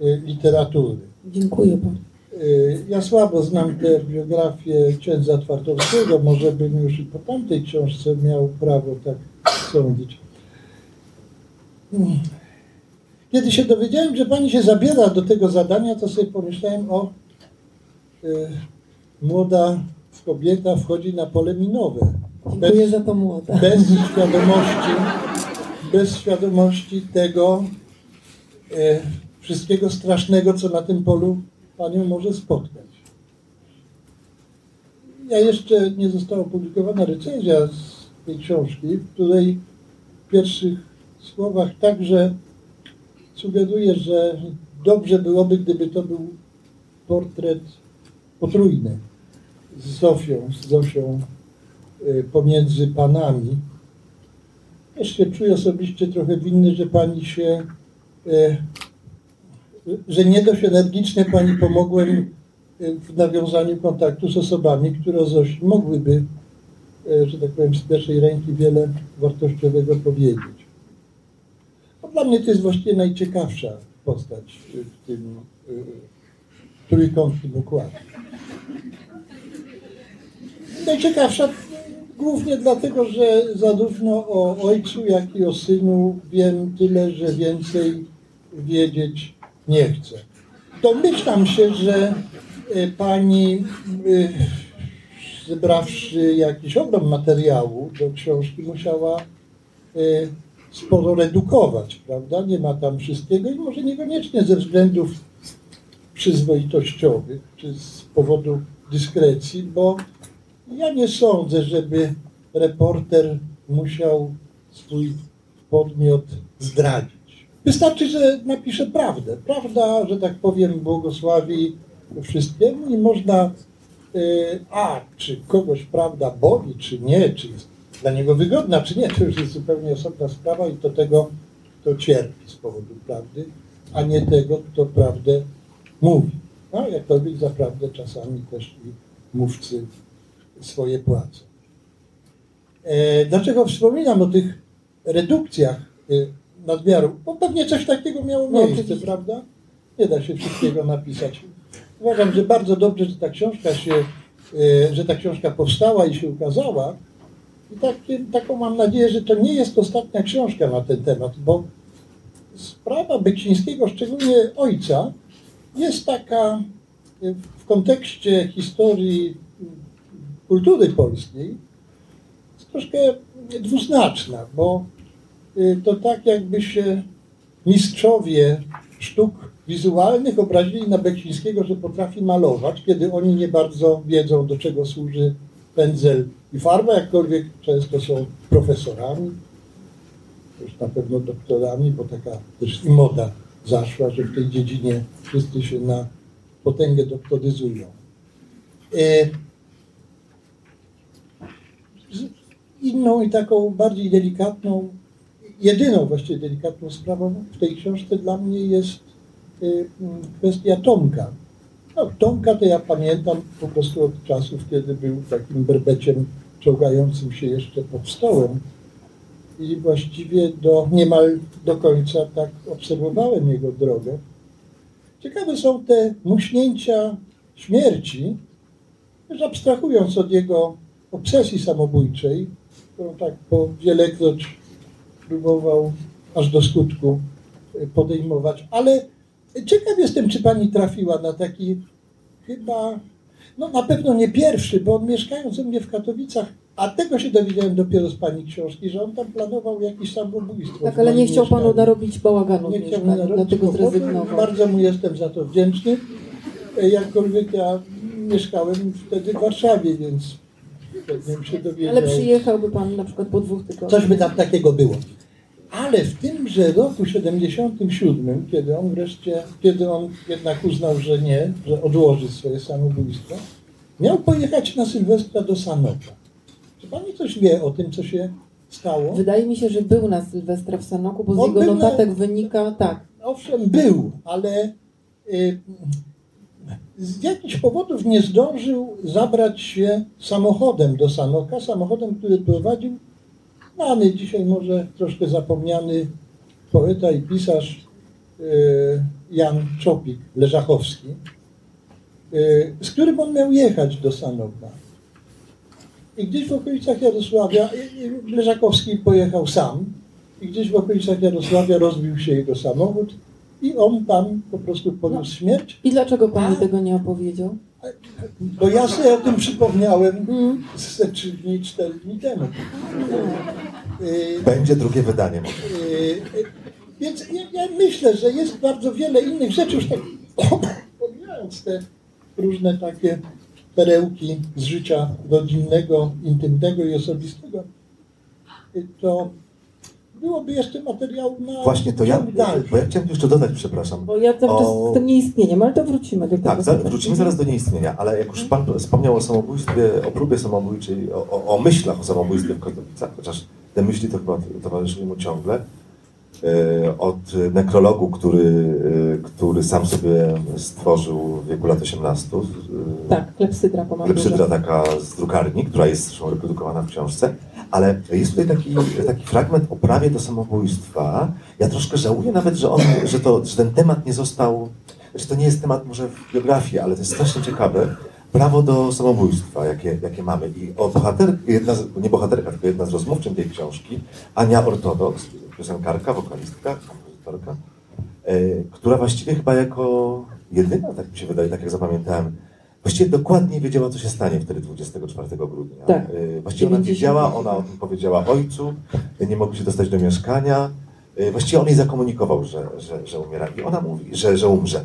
y, literatury. Dziękuję Panu. Y, Ja słabo znam tę biografię księdza Twardowskiego, może bym już i po tamtej książce miał prawo tak sądzić. Kiedy się dowiedziałem, że pani się zabiera do tego zadania, to sobie pomyślałem o y, młoda kobieta wchodzi na pole minowe. Dziękuję za to młoda. bez świadomości, bez świadomości tego e, wszystkiego strasznego, co na tym polu panią może spotkać. Ja jeszcze nie została opublikowana recenzja z tej książki, w której w pierwszych słowach także sugeruję, że dobrze byłoby, gdyby to był portret potrójny z Zofią, z Zosią y, pomiędzy panami. Się czuję osobiście trochę winny, że pani się, y, że nie dość energicznie pani pomogłem y, w nawiązaniu kontaktu z osobami, które mogłyby, że tak powiem, z pierwszej ręki wiele wartościowego powiedzieć. Dla mnie to jest właściwie najciekawsza postać y, w tym y, trójkątnym układzie. Najciekawsza głównie dlatego, że zarówno o ojcu, jak i o synu wiem tyle, że więcej wiedzieć nie chcę. Domyślam się, że e, pani, e, zebrawszy jakiś ogrom materiału do książki, musiała sporo redukować, prawda? Nie ma tam wszystkiego i może niekoniecznie ze względów przyzwoitościowych, czy z powodu dyskrecji, bo ja nie sądzę, żeby reporter musiał swój podmiot zdradzić. Wystarczy, że napisze prawdę. Prawda, że tak powiem, błogosławi wszystkiemu i można, y, a czy kogoś prawda boli, czy nie, czy jest dla niego wygodna, czy nie, to już jest zupełnie osobna sprawa i to tego, kto cierpi z powodu prawdy, a nie tego, kto prawdę mówi. No, jakkolwiek za prawdę czasami też i mówcy swoje płace. E, dlaczego wspominam o tych redukcjach e, nadmiaru? Bo pewnie coś takiego miało No, miejsce, oczywiście. prawda? Nie da się wszystkiego napisać. Uważam, że bardzo dobrze, że ta książka się, e, że ta książka powstała i się ukazała. I takie, taką mam nadzieję, że to nie jest ostatnia książka na ten temat, bo sprawa Beksińskiego, szczególnie ojca, jest taka e, w kontekście historii kultury polskiej troszkę dwuznaczna, bo y, to tak jakby się mistrzowie sztuk wizualnych obrazili na Beksińskiego, że potrafi malować, kiedy oni nie bardzo wiedzą, do czego służy pędzel i farba, jakkolwiek często są profesorami, już na pewno doktorami, bo taka też i moda zaszła, że w tej dziedzinie wszyscy się na potęgę doktoryzują. E, Inną i taką bardziej delikatną, jedyną właściwie delikatną sprawą w tej książce dla mnie jest mm, kwestia Tomka. No, Tomka to ja pamiętam po prostu od czasów, kiedy był takim berbeciem czołgającym się jeszcze pod stołem i właściwie do, niemal do końca tak obserwowałem jego drogę. Ciekawe są te muśnięcia śmierci, też abstrahując od jego obsesji samobójczej, którą tak po wielekroć próbował aż do skutku podejmować. Ale ciekaw jestem, czy pani trafiła na taki chyba, no na pewno nie pierwszy, bo on mieszkając u mnie w Katowicach, a tego się dowiedziałem dopiero z pani książki, że on tam planował jakieś samobójstwo. Tak, ale nie chciał panu mieszkaniu. narobić bałaganu Nie chciał mi narobić dlatego zrezygnował. Bardzo mu jestem za to wdzięczny. E, Jakkolwiek ja mieszkałem wtedy w Warszawie, więc pewnie bym się dowiedział. Ale przyjechałby pan na przykład po dwóch tygodniach. Coś by tam takiego było. Ale w tymże roku 77, kiedy on wreszcie, kiedy on jednak uznał, że nie, że odłoży swoje samobójstwo, miał pojechać na Sylwestra do Sanoka. Czy pani coś wie o tym, co się stało. Wydaje mi się, że był na Sylwestra w Sanoku, bo z On jego był na- notatek wynika, tak, Owszem, był, ale y, z jakichś powodów nie zdążył zabrać się samochodem do Sanoka, samochodem, który prowadził znany dzisiaj może troszkę zapomniany poeta i pisarz y, Jan Czopik, Leżachowski, y, z którym on miał jechać do Sanoka. I gdzieś w okolicach Jarosławia, y, Leżakowski pojechał sam, i gdzieś w okolicach Jarosławia rozbił się jego samochód i on tam po prostu poniósł śmierć. I dlaczego pani tego nie opowiedział? Bo ja sobie o tym przypomniałem ze trzy dni, cztery dni temu. Będzie drugie wydanie. y, y, Więc ja, ja myślę, że jest bardzo wiele innych rzeczy, już tak pomijając te różne takie perełki z życia rodzinnego, intymnego i osobistego, y, to byłoby jeszcze materiału na Właśnie to ja, bo ja chciałem jeszcze dodać, przepraszam. Bo ja cały czas O- z tym nieistnieniem, ale to wrócimy do tego. Tak, za, wrócimy zaraz do nieistnienia, ale jak już Pan wspomniał o samobójstwie, o próbie samobójczej, o, o, o myślach o samobójstwie w Katowicach, chociaż te myśli to chyba towarzyszyły mu ciągle, e, od nekrologu, który, e, który sam sobie stworzył w wieku lat 18, e, Tak, klepsydra pomaga. Klepsydra taka z drukarni, która jest zresztą reprodukowana w książce, ale jest tutaj taki, taki fragment o prawie do samobójstwa. Ja troszkę żałuję nawet, że, on, że, to, że ten temat nie został, że to nie jest temat może w biografii, ale to jest strasznie ciekawe. Prawo do samobójstwa, jakie, jakie mamy. I o bohater, jedna z, nie bohaterka, tylko jedna z rozmówczyń tej książki, Ania Ortodoks, piosenkarka, wokalistka, kompozytorka, e, która właściwie chyba jako jedyna, tak mi się wydaje, tak jak zapamiętałem, właściwie dokładnie wiedziała, co się stanie wtedy 24 grudnia. Tak. E, Właściwie ona 90. wiedziała, ona o tym powiedziała ojcu, e, nie mogli się dostać do mieszkania. E, Właściwie on jej zakomunikował, że, że, że umiera i ona mówi, że, że umrze.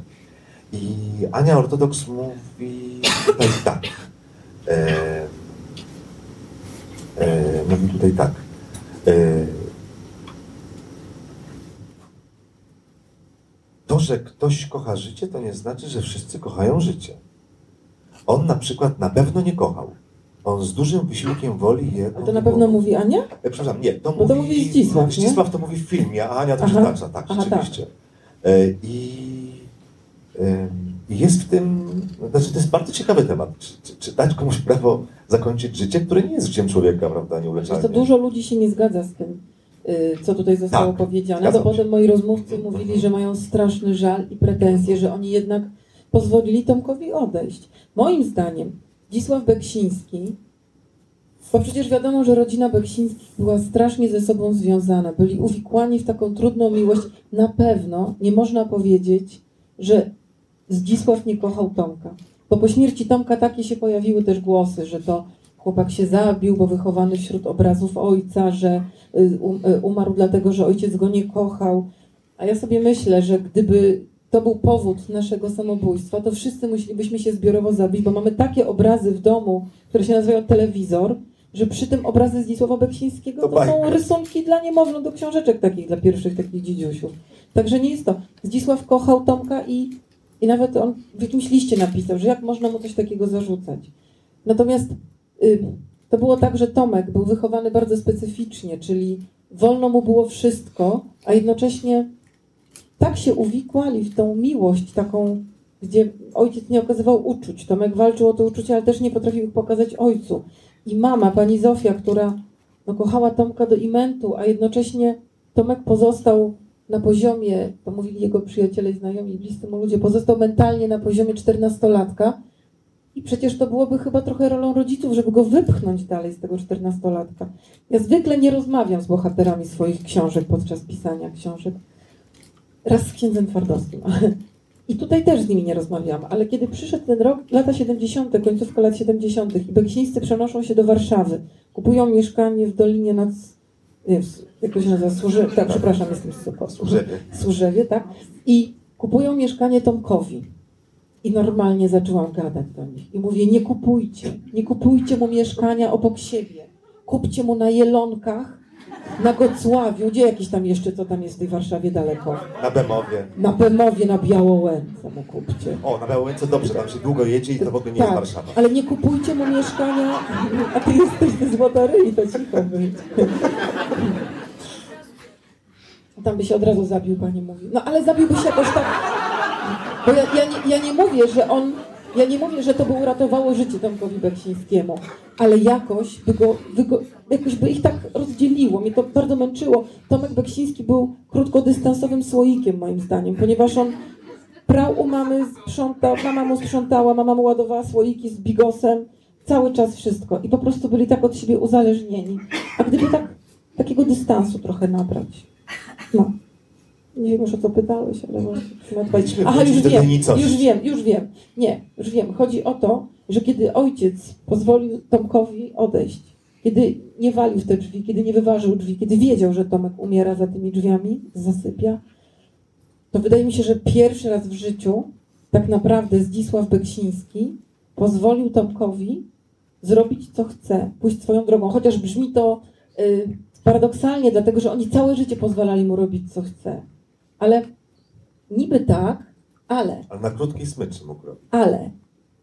I Ania Ortodoks mówi tutaj tak. E, e, mówi tutaj tak. E, To, że ktoś kocha życie, to nie znaczy, że wszyscy kochają życie. On na przykład na pewno nie kochał. On z dużym wysiłkiem woli je. A to na pewno mówi Ania? E, Przepraszam, nie, to Bo to mówi Zdzisław? Zdzisław to mówi w filmie, a Ania to Aha. czytacza, tak, Aha, rzeczywiście. E, I i jest w tym, znaczy to jest bardzo ciekawy temat. Czy, czy, czy dać komuś prawo zakończyć życie, które nie jest życiem człowieka, prawda, nieuleczalnie. to dużo ludzi się nie zgadza z tym, y, co tutaj zostało Tak, powiedziane. To potem moi rozmówcy mówili, że mają straszny żal i pretensje, że oni jednak pozwolili Tomkowi odejść. Moim zdaniem Zdzisław Beksiński, bo przecież wiadomo, że rodzina Beksińskich była strasznie ze sobą związana, byli uwikłani w taką trudną miłość. Na pewno nie można powiedzieć, że Zdzisław nie kochał Tomka. Bo po śmierci Tomka takie się pojawiły też głosy, że to chłopak się zabił, bo wychowany wśród obrazów ojca, że y, um, y, umarł dlatego, że ojciec go nie kochał. A ja sobie myślę, że gdyby to był powód naszego samobójstwa, to wszyscy musielibyśmy się zbiorowo zabić, bo mamy takie obrazy w domu, które się nazywają telewizor, że przy tym obrazy Zdzisława Beksińskiego To to, są rysunki dla niemowląt, do książeczek takich, dla pierwszych takich dzidziusiów. Także nie jest to. Zdzisław kochał Tomka i, i nawet on w jakimś liście napisał, że jak można mu coś takiego zarzucać. Natomiast y, to było tak, że Tomek był wychowany bardzo specyficznie, czyli wolno mu było wszystko, a jednocześnie tak się uwikłali w tą miłość taką, gdzie ojciec nie okazywał uczuć. Tomek walczył o te uczucia, ale też nie potrafił ich pokazać ojcu. I mama, pani Zofia, która no, kochała Tomka do imentu, a jednocześnie Tomek pozostał na poziomie, to mówili jego przyjaciele i znajomi, bliscy mu ludzie, pozostał mentalnie na poziomie czternastolatka i przecież to byłoby chyba trochę rolą rodziców, żeby go wypchnąć dalej z tego czternastolatka. Ja zwykle nie rozmawiam z bohaterami swoich książek podczas pisania książek. Raz z księdzem Twardowskim. I tutaj też z nimi nie rozmawiałam, ale kiedy przyszedł ten rok, lata 70., końcówka lat 70. i Beksińscy przenoszą się do Warszawy, kupują mieszkanie w Dolinie nad... Nie, jak to się nazywa? Służy... Tak, przepraszam, jestem z. Służewie, tak? I kupują mieszkanie Tomkowi. I normalnie zaczęłam gadać do nich. I mówię, nie kupujcie, nie kupujcie mu mieszkania obok siebie. Kupcie mu na Jelonkach na Gocławiu, gdzie jakieś tam jeszcze, co tam jest w tej Warszawie daleko? Na Bemowie. Na Bemowie, na Białołęce mu kupcie. O, na Białołęce dobrze, tam się długo jedzie i to w ogóle nie jest Warszawa. Tak, ale nie kupujcie mu mieszkania, a ty jesteś ze Złotoryi, to cicho być. Tam by się od razu zabił, pani mówi. No ale zabiłby się jakoś tak. Bo ja, ja, nie, ja nie mówię, że on. Ja nie mówię, że to by uratowało życie Tomkowi Beksińskiemu, ale jakoś by, go, by go, jakoś by ich tak rozdzieliło. Mnie to bardzo męczyło. Tomek Beksiński był krótkodystansowym słoikiem, moim zdaniem, ponieważ on prał u mamy, sprzątał, mama mu sprzątała, mama mu ładowała słoiki z bigosem, cały czas wszystko. I po prostu byli tak od siebie uzależnieni. A gdyby tak, takiego dystansu trochę nabrać. No. Nie wiem już o co pytałeś, ale właśnie Aha, już wiem, już wiem, już wiem. Nie, już wiem. Chodzi o to, że kiedy ojciec pozwolił Tomkowi odejść, kiedy nie walił w te drzwi, kiedy nie wyważył drzwi, kiedy wiedział, że Tomek umiera za tymi drzwiami, zasypia, to wydaje mi się, że pierwszy raz w życiu tak naprawdę Zdzisław Beksiński pozwolił Tomkowi zrobić co chce, pójść swoją drogą, chociaż brzmi to y, paradoksalnie, dlatego że oni całe życie pozwalali mu robić co chce. Ale niby tak, ale Ale na krótkiej smyczy mógł robić. ale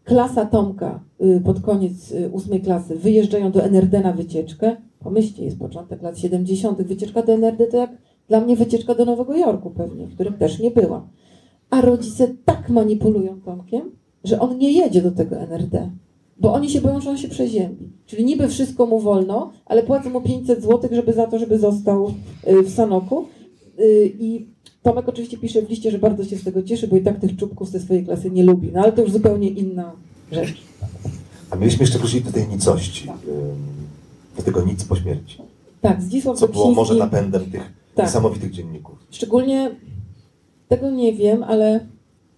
klasa Tomka y, pod koniec y, ósmej klasy wyjeżdżają do NRD na wycieczkę. Pomyślcie, jest początek lat 70. Wycieczka do NRD to jak dla mnie wycieczka do Nowego Jorku pewnie, w którym też nie byłam. A rodzice tak manipulują Tomkiem, że on nie jedzie do tego NRD, bo oni się boją, że on się przeziębi. Czyli niby wszystko mu wolno, ale płacą mu 500 zł, żeby za to, żeby został y, w Sanoku. I Tomek oczywiście pisze w liście, że bardzo się z tego cieszy, bo i tak tych czubków ze swojej klasy nie lubi. No ale to już zupełnie inna rzecz. A mieliśmy jeszcze wrócić do tej nicości. ym, Do tego nic po śmierci. Tak, Zdzisław Co było może napędem tych Tak. niesamowitych dzienników. Szczególnie tego nie wiem, ale,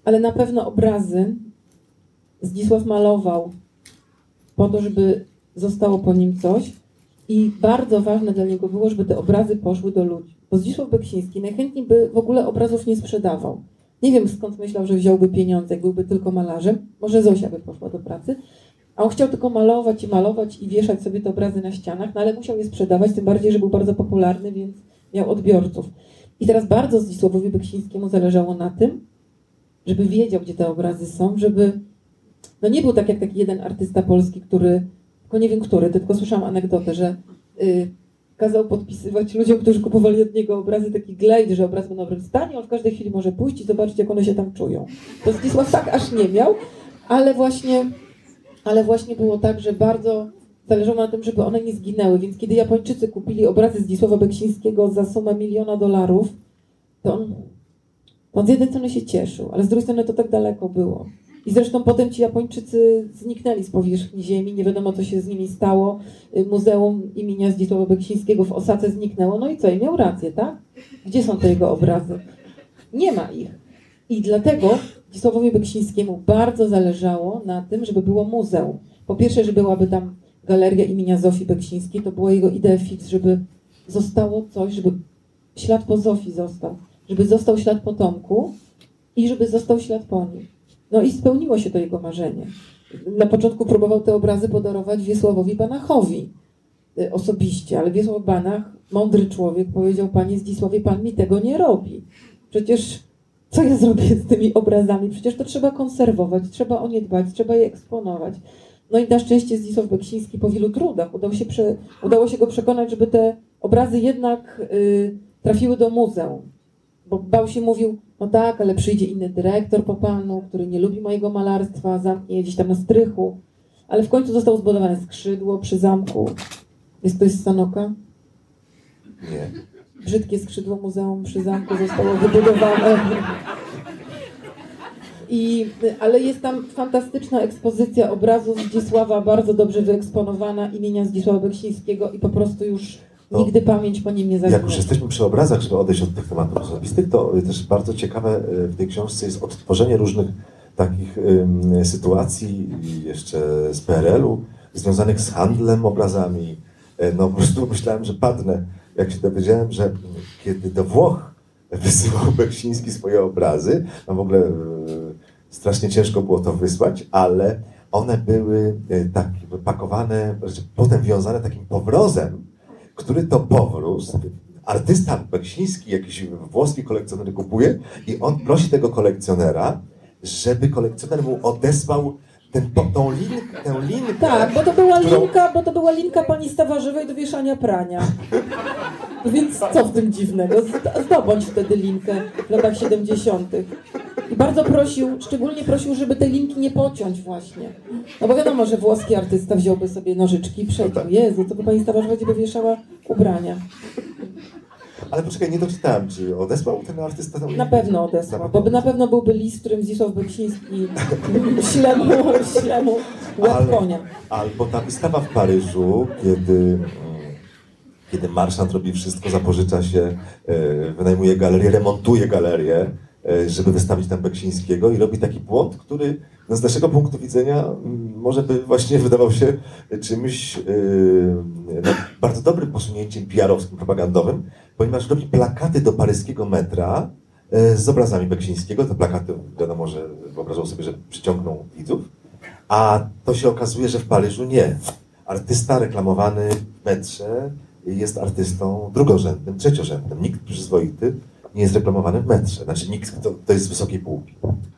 ale na pewno obrazy Zdzisław malował po to, żeby zostało po nim coś. I bardzo ważne dla niego było, żeby te obrazy poszły do ludzi. Bo Zdzisław Beksiński najchętniej by w ogóle obrazów nie sprzedawał. Nie wiem skąd myślał, że wziąłby pieniądze, jak byłby tylko malarzem. Może Zosia by poszła do pracy. A on chciał tylko malować i malować i wieszać sobie te obrazy na ścianach, no ale musiał je sprzedawać, tym bardziej, że był bardzo popularny, więc miał odbiorców. I teraz bardzo Zdzisławowi Beksińskiemu zależało na tym, żeby wiedział, gdzie te obrazy są, żeby... No nie był tak jak taki jeden artysta polski, który, tylko nie wiem który, tylko słyszałam anegdotę, że y, kazał podpisywać ludziom, którzy kupowali od niego obrazy, taki glejt, że obraz był w dobrym stanie, on w każdej chwili może pójść i zobaczyć, jak one się tam czują. To Zdzisław tak aż nie miał, ale właśnie, ale właśnie było tak, że bardzo zależało na tym, żeby one nie zginęły, więc kiedy Japończycy kupili obrazy Zdzisława Beksińskiego za sumę miliona dolarów, to on, on z jednej strony się cieszył, ale z drugiej strony to tak daleko było. I zresztą potem ci Japończycy zniknęli z powierzchni ziemi, nie wiadomo co się z nimi stało. Y, Muzeum imienia Zdzisława Beksińskiego w Osace zniknęło. No i co? I miał rację, tak? Gdzie są te jego obrazy? Nie ma ich. I dlatego Zdzisławowi Beksińskiemu bardzo zależało na tym, żeby było muzeum. Po pierwsze, że byłaby tam galeria imienia Zofii Beksińskiej, to była jego idea fix, żeby zostało coś, żeby ślad po Zofii został, żeby został ślad po Tomku i żeby został ślad po nim. No i spełniło się to jego marzenie. Na początku próbował te obrazy podarować Wiesławowi Banachowi y, osobiście, ale Wiesław Banach, mądry człowiek, powiedział, panie Zdzisławie, pan mi tego nie robi. Przecież co ja zrobię z tymi obrazami? Przecież to trzeba konserwować, trzeba o nie dbać, trzeba je eksponować. No i na szczęście Zdzisław Beksiński po wielu trudach udało się, udało się go przekonać, żeby te obrazy jednak y, trafiły do muzeum. Bo bał się, mówił, no tak, ale przyjdzie inny dyrektor po panu, który nie lubi mojego malarstwa, zamknie je gdzieś tam na strychu. Ale w końcu zostało zbudowane skrzydło przy zamku. Jest ktoś z Sanoka? Nie. brzydkie skrzydło muzeum przy zamku zostało wybudowane. I, ale jest tam fantastyczna ekspozycja obrazów Zdzisława, bardzo dobrze wyeksponowana imienia Zdzisława Beksińskiego i po prostu już No. nigdy pamięć po nim nie zaginie. Jak już jesteśmy przy obrazach, żeby odejść od tych tematów osobistych, to też bardzo ciekawe y, w tej książce jest odtworzenie różnych takich ym, sytuacji jeszcze z PRL-u, związanych z handlem obrazami. E, No po prostu myślałem, że padnę, jak się dowiedziałem, że kiedy do Włoch wysyłał Beksiński swoje obrazy, no w ogóle y, strasznie ciężko było to wysłać, ale one były tak pakowane, znaczy potem wiązane takim powrozem, który to powrósł. Artysta Beksiński, jakiś włoski kolekcjoner kupuje i on prosi tego kolekcjonera, żeby kolekcjoner mu odesłał ten, tą, tą, tę linkę. Tak, bo to była którą- linka, bo to była linka pani Stawarzywej do wieszania prania. Więc co w tym dziwnego? Zd- Zdobądź wtedy linkę w latach 70. I bardzo prosił, szczególnie prosił, żeby te linki nie pociąć właśnie. No bo wiadomo, że włoski artysta wziąłby sobie nożyczki i przeciął. Jezu, to by pani Stawarzywa będzie wieszała ubrania. Ale poczekaj, nie doczytałem, czy odesłał ten artysta Na pewno odesłał, bo by na pewno byłby list, w którym Zdzisław Beksiński śle mu, śle mu łeb konia. Albo ta wystawa w Paryżu, kiedy, mm, kiedy marszant robi wszystko, zapożycza się, e, wynajmuje galerię, remontuje galerię, żeby wystawić tam Beksińskiego i robi taki błąd, który no, z naszego punktu widzenia mm, może by właśnie wydawał się czymś e, no, bardzo dobrym posunięciem PR-owskim, propagandowym, ponieważ robi plakaty do paryskiego metra e, z obrazami Beksińskiego. Te plakaty, wiadomo, że wyobrażał sobie, że przyciągną widzów. A to się okazuje, że w Paryżu nie. Artysta reklamowany w metrze jest artystą drugorzędnym, trzeciorzędnym. Nikt przyzwoity nie jest reklamowany w metrze. Znaczy nikt, kto, kto jest z wysokiej półki.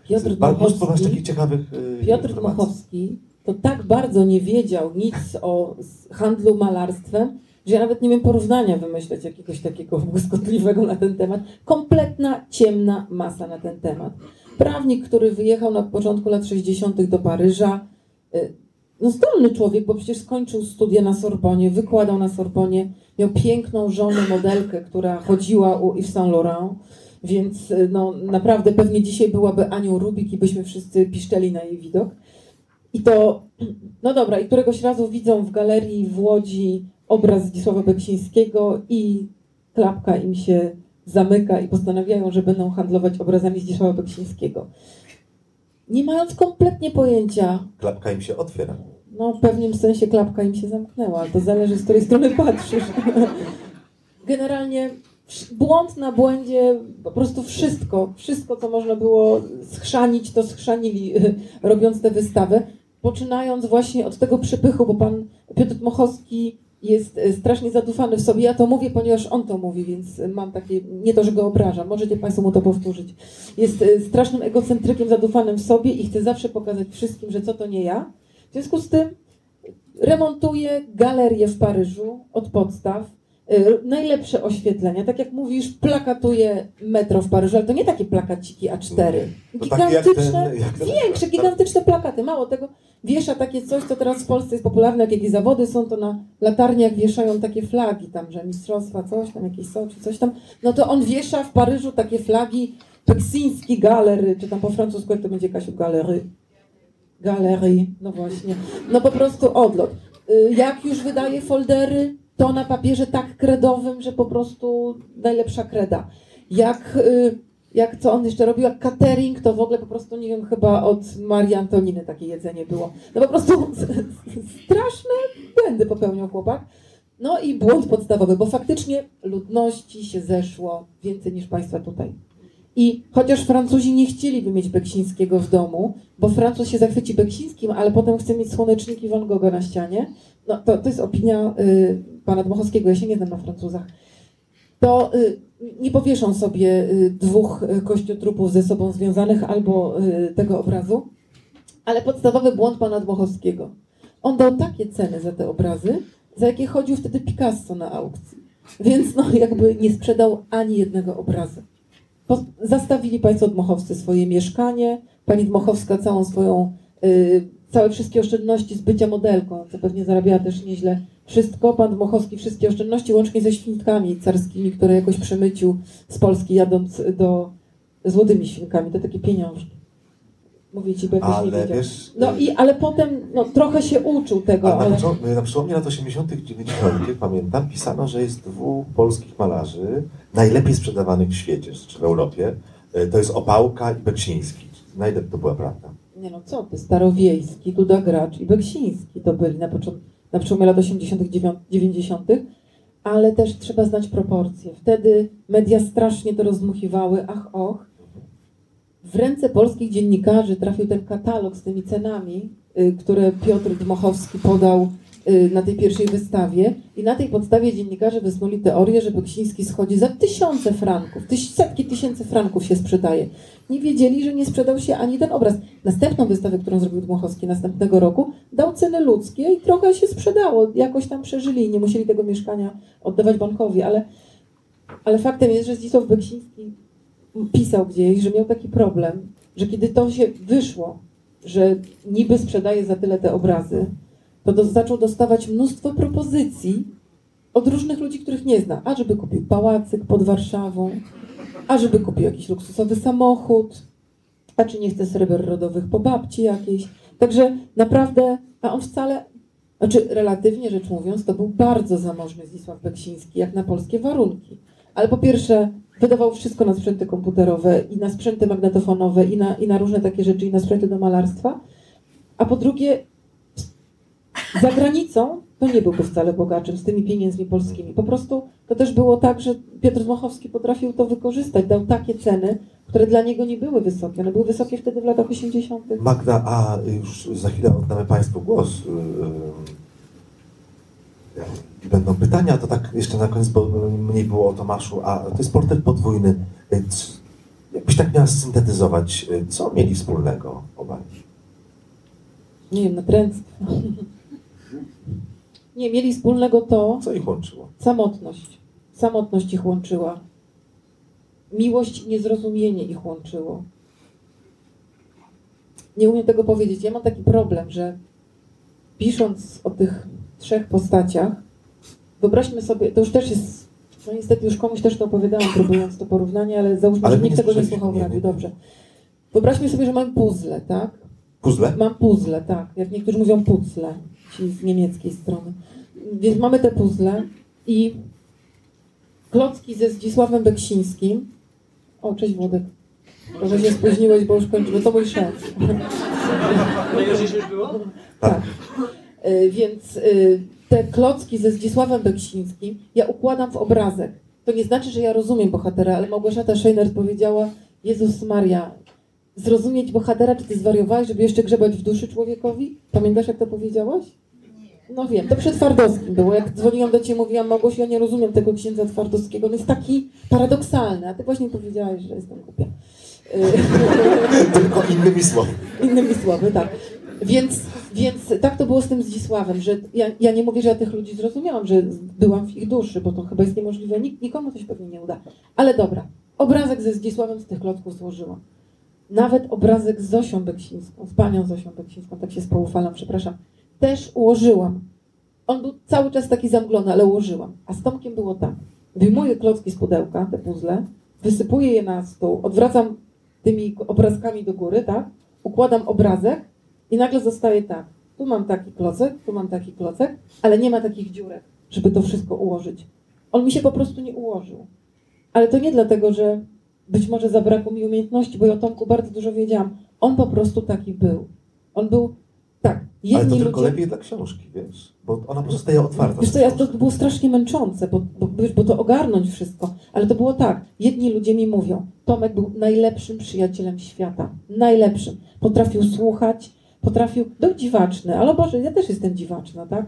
Piotr masz Dmochowski- takich ciekawych y, Piotr. Dmochowski to tak bardzo nie wiedział nic o handlu malarstwem, że ja nawet nie wiem porównania wymyśleć jakiegoś takiego błyskotliwego na ten temat. Kompletna, ciemna masa na ten temat. Prawnik, który wyjechał na początku lat 60. do Paryża, y, no zdolny człowiek, bo przecież skończył studia na Sorbonie, wykładał na Sorbonie, miał piękną żonę, modelkę, która chodziła u Yves Saint Laurent, więc y, no, naprawdę pewnie dzisiaj byłaby Anią Rubik i byśmy wszyscy piszczeli na jej widok. I to, no dobra, i któregoś razu widzą w galerii w Łodzi obraz Zdzisława Beksińskiego i klapka im się zamyka i postanawiają, że będą handlować obrazami Zdzisława Beksińskiego. Nie mając kompletnie pojęcia, Klapka im się otwiera. no w pewnym sensie klapka im się zamknęła, to zależy z której strony patrzysz. Generalnie błąd na błędzie, po prostu wszystko, wszystko co można było schrzanić, to schrzanili robiąc tę wystawę. Poczynając właśnie od tego przepychu, bo pan Piotr Mochowski jest e, strasznie zadufany w sobie. Ja to mówię, ponieważ on to mówi, więc mam takie, nie to, że go obrażam, możecie Państwo mu to powtórzyć. Jest e, strasznym egocentrykiem zadufanym w sobie i chce zawsze pokazać wszystkim, że co to nie ja. W związku z tym remontuje galerię w Paryżu od podstaw. Y, Najlepsze oświetlenia, tak jak mówisz, plakatuje metro w Paryżu, ale to nie takie plakaciki A4. To takie jak Gigantyczne, ten- jak ten- większe, gigantyczne plakaty. Mało tego, wiesza takie coś, co teraz w Polsce jest popularne, jak jakieś zawody są, to na latarniach wieszają takie flagi tam, że mistrzostwa, coś tam, jakieś są, czy coś tam. No to on wiesza w Paryżu takie flagi Peksyński Galery, czy tam po francusku, jak to będzie Kasiu, Galery. Galerii, no właśnie. No po prostu odlot. Y, Jak już wydaje foldery, to na papierze tak kredowym, że po prostu najlepsza kreda. Jak, y, jak co on jeszcze robił, jak catering, to w ogóle po prostu, nie wiem, chyba od Marii Antoniny takie jedzenie było. No po prostu straszne błędy popełniał chłopak. No i błąd podstawowy, bo faktycznie ludności się zeszło więcej niż państwa tutaj. I chociaż Francuzi nie chcieliby mieć Beksińskiego w domu, bo Francuz się zachwyci Beksińskim, ale potem chce mieć słoneczniki Van Gogha na ścianie, no to, to jest opinia y, pana Dmochowskiego, ja się nie znam na Francuzach, to y, nie powieszą sobie y, dwóch y, kościotrupów ze sobą związanych albo y, tego obrazu, ale podstawowy błąd pana Dmochowskiego. On dał takie ceny za te obrazy, za jakie chodził wtedy Picasso na aukcji. Więc no jakby nie sprzedał ani jednego obrazu. Zastawili Państwo Dmochowscy swoje mieszkanie, Pani Dmochowska całą swoją, y, całe wszystkie oszczędności z bycia modelką, co pewnie zarabiała też nieźle. Wszystko, Pan Dmochowski wszystkie oszczędności, łącznie ze świnkami carskimi, które jakoś przemycił z Polski jadąc do złotymi świnkami. To takie pieniążki. Mówię Ci, bo jakoś nie Ale wiedział. wiesz... No i, ale potem no, trochę się uczył tego, na, ale... początku, na przełomie lat 80., 90., pamiętam, pisano, że jest dwóch polskich malarzy najlepiej sprzedawanych w świecie, czy w Europie. E, To jest Opałka i Beksiński. Na ile to była prawda? Nie no co ty, Starowiejski, Duda Gracz i Beksiński to byli na, początku, na przełomie lat 80., 90., ale też trzeba znać proporcje. Wtedy media strasznie to rozdmuchiwały, ach och. W ręce polskich dziennikarzy trafił ten katalog z tymi cenami, y, które Piotr Dmochowski podał y, na tej pierwszej wystawie i na tej podstawie dziennikarze wysnuli teorię, że Beksiński schodzi za tysiące franków, setki tysięcy franków się sprzedaje. Nie wiedzieli, że nie sprzedał się ani ten obraz. Następną wystawę, którą zrobił Dmuchowski następnego roku, dał ceny ludzkie i trochę się sprzedało. Jakoś tam przeżyli i nie musieli tego mieszkania oddawać bankowi, ale, ale faktem jest, że Zdzisław Beksiński pisał gdzieś, że miał taki problem, że kiedy to się wyszło, że niby sprzedaje za tyle te obrazy, to do, zaczął dostawać mnóstwo propozycji od różnych ludzi, których nie zna. A żeby kupił pałacyk pod Warszawą, a żeby kupił jakiś luksusowy samochód, a czy nie chce sreber rodowych po babci jakiejś. Także naprawdę, a on wcale, znaczy relatywnie rzecz mówiąc, to był bardzo zamożny Zdzisław Beksiński, jak na polskie warunki. Ale po pierwsze, wydawał wszystko na sprzęty komputerowe i na sprzęty magnetofonowe i na, i na różne takie rzeczy i na sprzęty do malarstwa. A po drugie, za granicą to nie byłby wcale bogaczem z tymi pieniędzmi polskimi. Po prostu to też było tak, że Piotr Dmochowski potrafił to wykorzystać. Dał takie ceny, które dla niego nie były wysokie. One były wysokie wtedy w latach 80. Magda, a już za chwilę oddamy Państwu głos. Będą pytania, to tak jeszcze na koniec, bo mniej było o Tomaszu, a to jest portret podwójny. Jakbyś tak miała syntetyzować, co mieli wspólnego obaj? Nie wiem, natręctwo. Nie, mieli wspólnego to, Co ich łączyło? samotność. Samotność ich łączyła. Miłość i niezrozumienie ich łączyło. Nie umiem tego powiedzieć. Ja mam taki problem, że pisząc o tych trzech postaciach, wyobraźmy sobie, to już też jest, no niestety już komuś też to opowiadałam, próbując to porównanie, ale załóżmy, Ale że nikt tego nie słuchał w radiu. Dobrze. Wyobraźmy sobie, że mam puzzle, tak? Puzzle? Mam puzzle, tak. Jak niektórzy mówią puzzle, ci z niemieckiej strony. Więc mamy te puzzle i klocki ze Zdzisławem Beksińskim. O, cześć Włodek. Może się spóźniłeś, bo już kończymy. To mój szef. Najważniejsze już było? Tak. Y, Więc y, te klocki ze Zdzisławem Beksińskim ja układam w obrazek. To nie znaczy, że ja rozumiem bohatera, ale Małgorzata Szejner powiedziała Jezus Maria, zrozumieć bohatera, czy ty zwariowałeś, żeby jeszcze grzebać w duszy człowiekowi? Pamiętasz, jak to powiedziałaś? No wiem, to przy Twardowskim było. Jak dzwoniłam do ciebie, mówiłam, Małgosiu, ja nie rozumiem tego księdza Twardowskiego. On jest taki paradoksalny, a ty właśnie powiedziałaś, że jestem głupia. Y, Tylko innymi słowy. Innymi słowy, tak. Więc, więc tak to było z tym Zdzisławem, że ja, ja nie mówię, że ja tych ludzi zrozumiałam, że byłam w ich duszy, bo to chyba jest niemożliwe, Nik, nikomu to się pewnie nie uda. Ale dobra, obrazek ze Zdzisławem z tych klocków złożyłam. Nawet obrazek z Zosią Beksińską, z panią Zosią Beksińską, tak się spoufalam, przepraszam, też ułożyłam. On był cały czas taki zamglony, ale ułożyłam. A z Tomkiem było tak. Wyjmuję klocki z pudełka, te puzzle, wysypuję je na stół, odwracam tymi obrazkami do góry, tak? Układam obrazek i nagle zostaje tak. Tu mam taki klocek, tu mam taki klocek, ale nie ma takich dziurek, żeby to wszystko ułożyć. On mi się po prostu nie ułożył. Ale to nie dlatego, że być może zabrakło mi umiejętności, bo ja o Tomku bardzo dużo wiedziałam. On po prostu taki był. On był tak. Ale Jedni to tylko ludzie... lepiej dla książki, wiesz? Bo ona pozostaje otwarta. Wiesz co, ja, to było strasznie męczące, bo, bo, bo to ogarnąć wszystko. Ale to było tak. Jedni ludzie mi mówią, Tomek był najlepszym przyjacielem świata. Najlepszym. Potrafił słuchać, potrafił, był dziwaczny, ale Boże, ja też jestem dziwaczna, tak?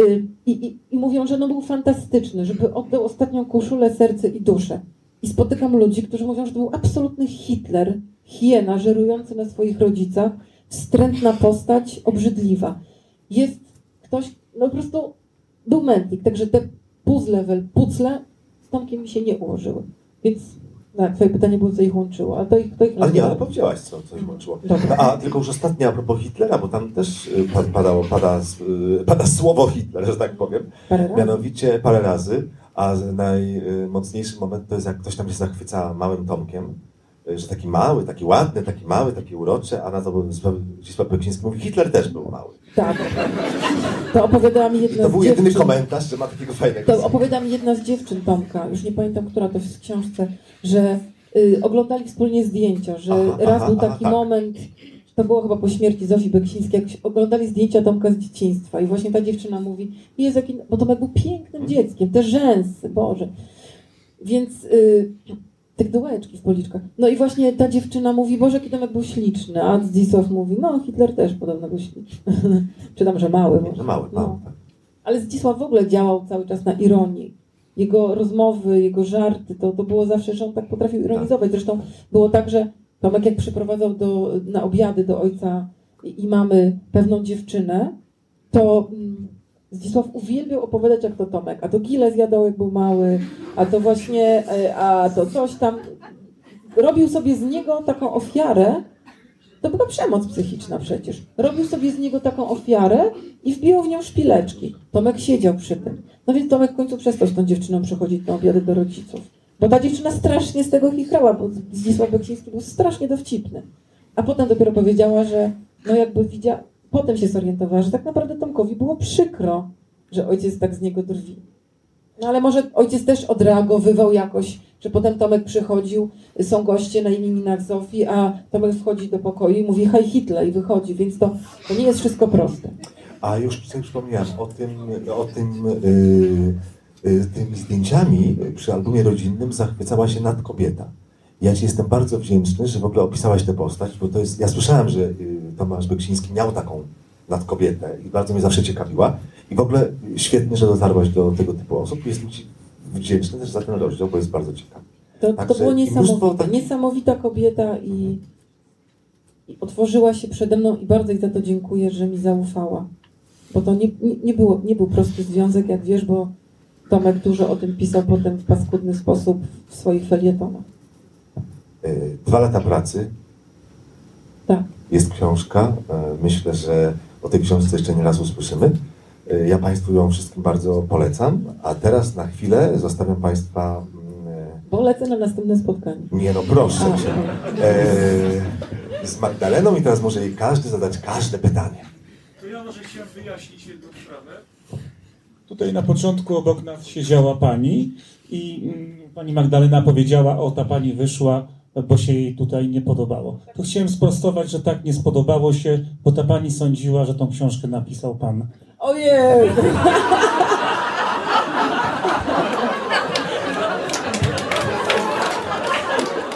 Y, I, i, I mówią, że no był fantastyczny, żeby oddał ostatnią koszulę, serce i duszę. I spotykam ludzi, którzy mówią, że to był absolutny Hitler, hiena, żerujący na swoich rodzicach, wstrętna postać, obrzydliwa. Jest ktoś, no po prostu był mętlik, także te puzzle, pucle z Tomkiem mi się nie ułożyły. Więc tak, twoje pytanie było, co ich łączyło, ale to ich, to ich Ale nie, ale powiedziałaś, co coś łączyło. Dobra. A tylko już ostatnia a propos Hitlera, bo tam też y, pa- padało, pada, s- y, pada słowo Hitler, że tak powiem. Parę. Mianowicie parę razy, a najmocniejszy moment to jest jak ktoś tam się zachwyca małym Tomkiem, y, że taki mały, taki ładny, taki mały, taki uroczy, a na to Zdzisław- Beksiński mówi, Hitler też był mały. Tak. To opowiadała mi jedna To z był jedyny dziewczyn. komentarz, że ma takiego fajnego To opowiada mi jedna z dziewczyn Tomka, już nie pamiętam, która to jest w książce, że y, oglądali wspólnie zdjęcia, że Aha, raz aha, był aha, taki tak. moment, to było chyba po śmierci Zofii Beksińskiej, jak oglądali zdjęcia Tomka z dzieciństwa i właśnie ta dziewczyna mówi, Jezu, jaki, bo Tomek był pięknym dzieckiem, te rzęsy, Boże. Więc y, te dołeczki w policzkach. No i właśnie ta dziewczyna mówi, Boże, jaki Tomek był śliczny, a Zdzisław mówi, no Hitler też podobno był śliczny. Czy tam, że mały może. Że mały, No. mały, tak. Ale Zdzisław w ogóle działał cały czas na ironii. Jego rozmowy, jego żarty, to, to było zawsze, że on tak potrafił ironizować. Zresztą było tak, że Tomek jak przyprowadzał do, na obiady do ojca i, i mamy pewną dziewczynę, to mm, Zdzisław uwielbiał opowiadać jak to Tomek, a to gile zjadał jak był mały, a to właśnie, e, a to coś tam. Robił sobie z niego taką ofiarę, to była przemoc psychiczna przecież. Robił sobie z niego taką ofiarę i wbijał w nią szpileczki. Tomek siedział przy tym. No więc Tomek w końcu przestał z tą dziewczyną przychodzić na obiady do rodziców. Bo ta dziewczyna strasznie z tego chichrała, bo Zdzisław Beksiński był strasznie dowcipny. A potem dopiero powiedziała, że no jakby widziała, potem się zorientowała, że tak naprawdę Tomkowi było przykro, że ojciec tak z niego drwi. No ale może ojciec też odreagowywał jakoś, że potem Tomek przychodził, są goście na imieninach Zofii, a Tomek wchodzi do pokoju i mówi hej Hitler i wychodzi, więc to, to nie jest wszystko proste. A już sobie przypomniałem o tym, o tym yy, yy, tymi zdjęciami przy albumie rodzinnym zachwycała się nad kobieta. Ja Ci jestem bardzo wdzięczny, że w ogóle opisałaś tę postać, bo to jest, ja słyszałem, że yy, Tomasz Beksiński miał taką nadkobietę i bardzo mnie zawsze ciekawiła. I w ogóle świetnie, że dotarłaś do tego typu osób. Jestem Ci wdzięczny też za ten rozdział, bo jest bardzo ciekawy. To, to było niesamowite. Niesamowita kobieta i, i otworzyła się przede mną i bardzo jej za to dziękuję, że mi zaufała. Bo to nie, nie, nie, było, nie był prosty związek, jak wiesz, bo Tomek dużo o tym pisał potem w paskudny sposób w swoich felietonach. Yy, Dwa lata pracy, Tak. Jest książka. E, Myślę, że o tej książce jeszcze nie raz usłyszymy. E, Ja Państwu ją wszystkim bardzo polecam. A teraz na chwilę zostawiam Państwa. mm, Bo lecę na następne spotkanie. e, Nie no, proszę Cię. E, z Magdaleną i teraz może jej każdy zadać każde pytanie. To ja może chciałem wyjaśnić jedną sprawę. Tutaj na początku obok nas siedziała pani i mm, pani Magdalena powiedziała, o ta pani wyszła, bo się jej tutaj nie podobało. To chciałem sprostować, że tak nie spodobało się, bo ta pani sądziła, że tą książkę napisał pan. Ojej!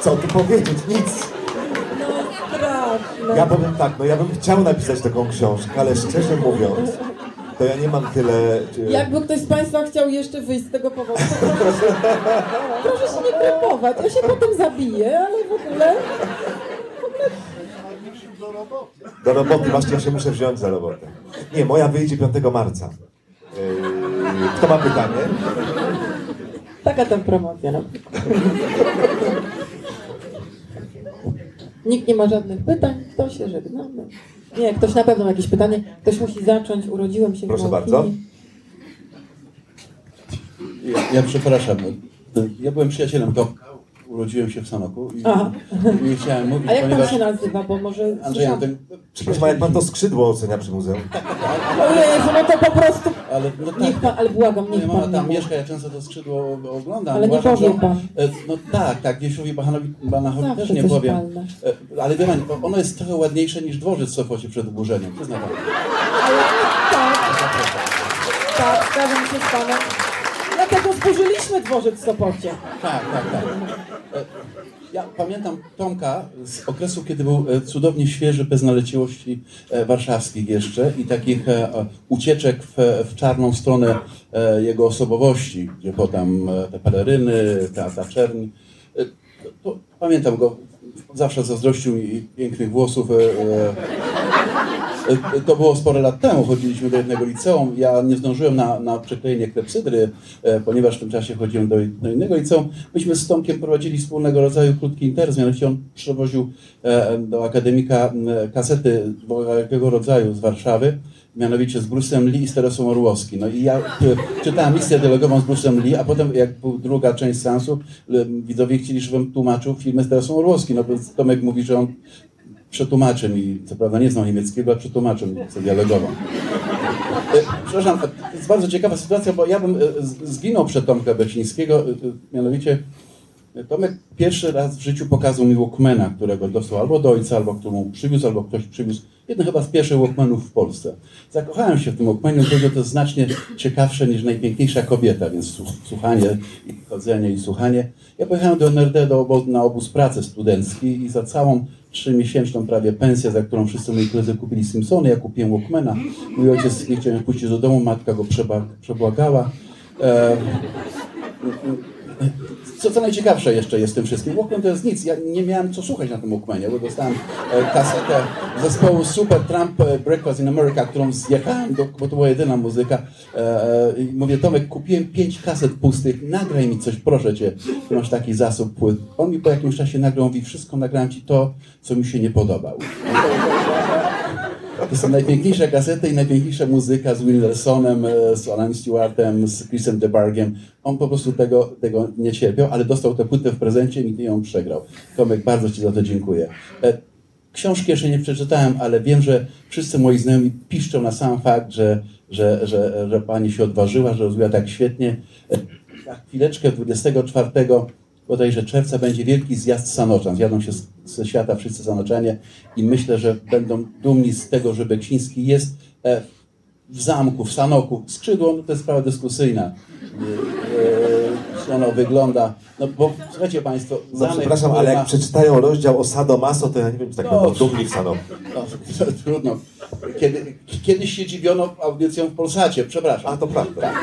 Co tu powiedzieć? Nic. No straszne. Ja powiem tak, no ja bym chciał napisać taką książkę, ale szczerze mówiąc, to ja nie mam tyle. Jakby ktoś z Państwa chciał jeszcze wyjść z tego powodu, to proszę, proszę się nie krępować. Ja się potem zabiję, ale w ogóle... Do roboty, właśnie ja się muszę wziąć za robotę. Nie, moja wyjdzie 5 marca. E, Kto ma pytanie? Taka tam promocja. No. Nikt nie ma żadnych pytań, to się żegnamy. Nie, ktoś na pewno ma jakieś pytanie. Ktoś musi zacząć. Urodziłem się Proszę w Małkini. bardzo. Ja, ja przepraszam. Ja byłem przyjacielem Tomka. Urodziłem się w Sanoku i Aha. nie chciałem mówić, A jak pan ponieważ... się nazywa? Bo może... Andrzej, słyszałam- ten... Przepraszam, jak pan to skrzydło ocenia przy muzeum? Ojej, no to po prostu... Ale, no tak, Niech pan, ale błagam, moja niech mama pan tam mieszka, ja często to skrzydło oglądam. Ale nie Uważam, powie że- pan. E, No tak, tak, Wiesiowi Bachanowi, Banachowi też nie powiem. palne. E, Ale wie pani, ono jest trochę ładniejsze niż dworzec w Sopocie przed oburzeniem, przyzna pan. Ale tak, tak, zgadzam się z panem. Dlatego zburzyliśmy dworzec w Sopocie. Tak, tak, tak. E, Ja pamiętam Tomka z okresu, kiedy był e, cudownie świeży, bez naleciłości e, warszawskich jeszcze i takich ucieczek w, w czarną stronę jego osobowości, gdzie potem te peleryny, ta, ta czerń. E, To, pamiętam go, zawsze zazdrościł mi pięknych włosów. E, To było sporo lat temu, chodziliśmy do jednego liceum. Ja nie zdążyłem na, na przeklejenie klepsydry, e, ponieważ w tym czasie chodziłem do, do innego liceum. Myśmy z Tomkiem prowadzili wspólnego rodzaju krótki interes, mianowicie on przywoził e, do akademika kasety jakiego rodzaju z Warszawy, mianowicie z Bruce'em Lee i z Teresą Orłowski. No i ja e, czytałem listę dialogową z Bruce'em Lee, a potem jak druga część seansu, widzowie chcieli, żebym tłumaczył filmy z Teresą Orłowski. No bo Tomek mówi, że on przetłumaczy mi, co prawda nie znam niemieckiego, ale przetłumaczy mi co dialogową. E, Przepraszam, to jest bardzo ciekawa sytuacja, bo ja bym e, zginął przed Tomka Beksińskiego, e, mianowicie Tomek pierwszy raz w życiu pokazał mi Walkmana, którego dostał albo do ojca, albo któremu przywiózł, albo ktoś przywiózł. Jeden chyba z pierwszych Walkmanów w Polsce. Zakochałem się w tym Walkmanie, dlatego to jest znacznie ciekawsze niż najpiękniejsza kobieta, więc słuch- słuchanie i chodzenie i słuchanie. Ja pojechałem do NRD do obo- na obóz pracy studencki i za całą trzymiesięczną prawie pensję, za którą wszyscy moi koledzy kupili Simpsony, ja kupiłem Walkmana. Mój ojciec nie chciał mnie puścić do domu, matka go przebłagała. E, co, co najciekawsze jeszcze jest w tym wszystkim, Walkman to jest nic. Ja nie miałem co słuchać na tym Walkmanie, bo dostałem e, kasetę zespołu Super Trump e, Breakfast in America, którą zjechałem, do, bo to była jedyna muzyka. E, I mówię, Tomek, kupiłem pięć kaset pustych, nagraj mi coś, proszę cię, masz taki zasób płyt. On mi po jakimś czasie nagrał, mówi, wszystko nagrałem ci to, co mi się nie podobało. To są najpiękniejsze kasety i najpiękniejsza muzyka z Wildersonem, e, z Alan Stewartem, z Chrisem DeBargiem. On po prostu tego, tego nie cierpiał, ale dostał tę płytę w prezencie i ją przegrał. Tomek, bardzo Ci za to dziękuję. E, Książki jeszcze nie przeczytałem, ale wiem, że wszyscy moi znajomi piszczą na sam fakt, że, że, że, że Pani się odważyła, że rozwijała tak świetnie. E, Za chwileczkę 24 bodajże czerwca będzie wielki zjazd Sanoczan. Zjadą się ze świata wszyscy Sanoczanie i myślę, że będą dumni z tego, że Beksiński jest e, w zamku, w Sanoku. Skrzydło, no to jest sprawa dyskusyjna. E, e, ono wygląda, no bo słuchajcie Państwo, No, zamek, przepraszam, ale ma- jak przeczytają rozdział o Sadomaso, to ja nie wiem, czy tak No, będą dumni w Sanoku. no, trudno. Kiedy, kiedyś się dziwiono audycją w Polsacie, przepraszam. A to prawda. Tak.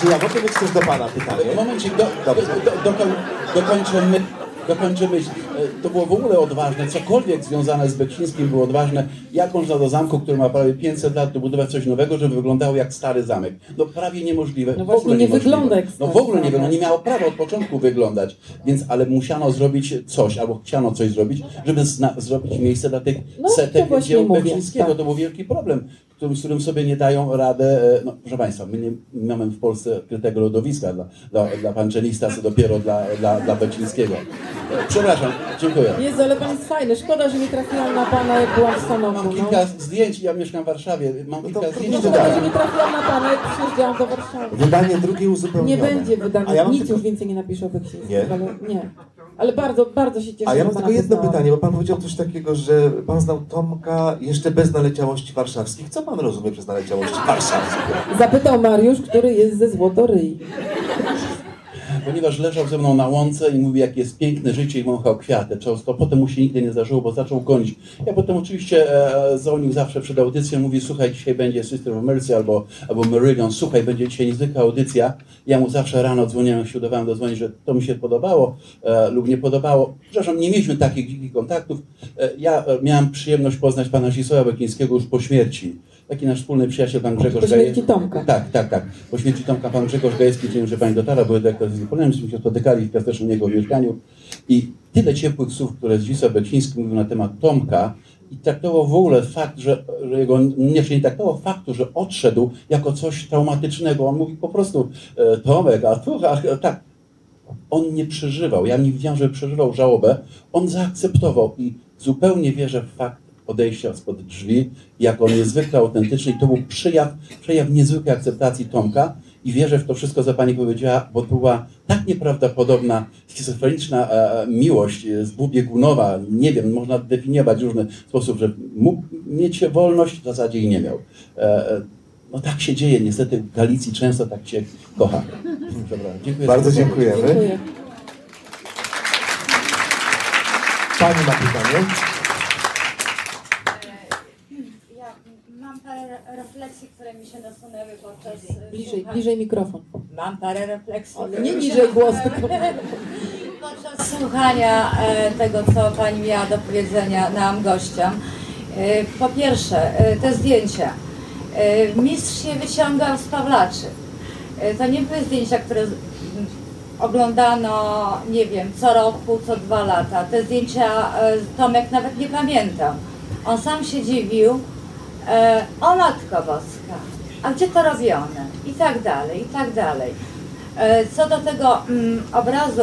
Czy ja mogę mieć też do Pana pytanie? Momencik, do, do, do, dokoń, dokończę, my, dokończę myśl. E, To było w ogóle odważne, cokolwiek związane z Beksińskim było odważne. Jak można do zamku, który ma prawie 500 lat, dobudować coś nowego, żeby wyglądało jak stary zamek? No prawie niemożliwe. No w ogóle właśnie, nie niemożliwe. wygląda jak No w ogóle nie wygląda, nie miało prawa od początku wyglądać. Więc, ale musiano zrobić coś, albo chciano coś zrobić, żeby zna, zrobić miejsce dla tych No, setek dzieł Beksińskiego. tak. To był wielki problem, którym, z którym sobie nie dają radę. e, No, proszę Państwa, my nie mamy w Polsce krytego lodowiska dla, dla, dla Panczynista, co dopiero dla, dla, dla Beksińskiego. E, Przepraszam, dziękuję. Jezu, ale pan jest fajny. Szkoda, że nie trafiłam na pana, jak byłam w Sanoku. Mam No. kilka zdjęć, ja mieszkam w Warszawie, mam No to kilka zdjęć. No szkoda, że nie trafiłam na pana, jak przyjeżdżałam do Warszawy. Wydanie drugie Nie uzupełnione. będzie wydane, ja nic tylko, już więcej nie napiszę o Beksińskim, Nie? ale nie. Ale bardzo, bardzo się cieszę, a ja mam tylko jedno poznałam. pytanie, bo Pan powiedział coś takiego, że Pan znał Tomka jeszcze bez naleciałości warszawskich. Co Pan rozumie przez naleciałości warszawskie? Zapytał Mariusz, który jest ze Złotoryi. Ponieważ leżał ze mną na łące i mówi, jak jest piękne życie i wąchał kwiaty. Często potem mu się nigdy nie zdarzyło, bo zaczął gonić. Ja potem oczywiście e, dzwonił zawsze przed audycją, mówi, słuchaj, dzisiaj będzie Sister of Mercy albo, albo Meridian, słuchaj, będzie dzisiaj niezwykła audycja. Ja mu zawsze rano dzwoniłem, się udawałem do dzwonić, że to mi się podobało e, lub nie podobało. Przepraszam, nie mieliśmy takich kontaktów. E, ja e, miałem przyjemność poznać pana Zdzisława Bekińskiego już po śmierci. Taki nasz wspólny przyjaciel, pan Grzegorz Po śmierci Tomka. tak, tak, tak. Po śmierci Tomka pan Grzegorz Gajewski, wiem, że pani dotarła, były dyrektor z Polem, żeśmy się spotykali w też u niego w mieszkaniu i tyle ciepłych słów, które Zdzisław Beksiński mówił na temat Tomka i traktował w ogóle fakt, że, że jego, nie, nie traktował faktu, że odszedł jako coś traumatycznego. On mówi po prostu e, Tomek, a tu, a, tak. On nie przeżywał, ja nie widziałem, żeby przeżywał żałobę. On zaakceptował i zupełnie wierzę w fakt odejścia spod drzwi, jak on niezwykle autentyczny i to był przejaw, przejaw niezwykłej akceptacji Tomka i wierzę w to wszystko, co pani powiedziała, bo to była tak nieprawdopodobna, schizofreniczna e, miłość, e, dwubiegunowa, nie wiem, można definiować w różny sposób, że mógł mieć się wolność, w zasadzie jej nie miał. E, e, no tak się dzieje, niestety w Galicji często tak się kocha. Dobra, dziękuję Bardzo za dziękujemy. Dziękuję. Pani ma pytanie? Ja mam parę refleksji, które mi się nasunęły podczas e, Bliżej, słuchania. bliżej mikrofon. Mam parę refleksji. Nie mi się niżej głos, tylko... Podczas słuchania e, tego, co Pani miała do powiedzenia nam gościom, e, po pierwsze, e, te zdjęcia. E, mistrz się wyciągał z Pawlaczy. E, to nie były zdjęcia, które oglądano, nie wiem, co roku, co dwa lata. Te zdjęcia e, Tomek nawet nie pamiętał. On sam się dziwił, e, o Matko Boska, a gdzie to robione? I tak dalej, i tak dalej. E, Co do tego mm, obrazu,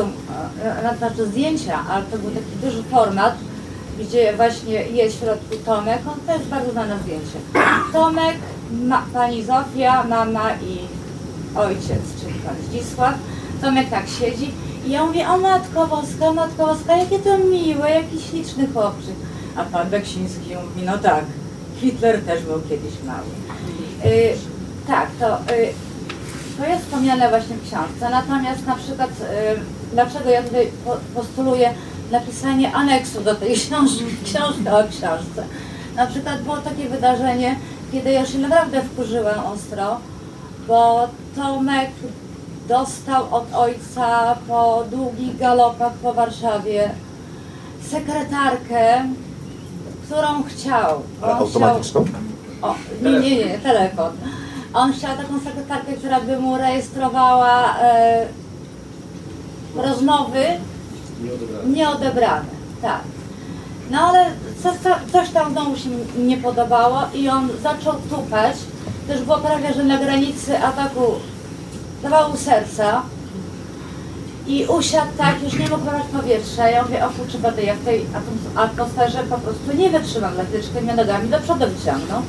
e, na- znaczy zdjęcia, ale to był taki duży format, gdzie właśnie jest w środku Tomek, on to jest bardzo znane zdjęcie. Tomek, ma, pani Zofia, mama i ojciec, czyli pan Zdzisław. Tomek tak siedzi i ja mówię, o Matko Boska, Matko Boska, jakie to miłe, jaki śliczny chłopczyk. A pan Beksiński mówi, no tak, Hitler też był kiedyś mały. Y, tak, to y, to jest wspomniane właśnie w książce. Natomiast na przykład, y, dlaczego ja tutaj po, postuluję napisanie aneksu do tej książki, książki o książce. Na przykład było takie wydarzenie, kiedy ja się naprawdę wkurzyłam ostro, bo Tomek dostał od ojca po długich galopach po Warszawie sekretarkę, którą chciał. On automatyczną? o, nie, nie, nie, telefon. On chciał taką sekretarkę, która by mu rejestrowała e, rozmowy nieodebrane. Tak. No ale coś, co- coś tam znowu się mi nie podobało i on zaczął tupać. To już było prawie, że na granicy ataku zawału serca. I usiadł tak, już nie mógł brać powietrza. Ja mówię, o kurczę, będę ja w tej atmosferze po prostu nie wytrzymam, dlatego mnie nogami do przodu wyciągnął.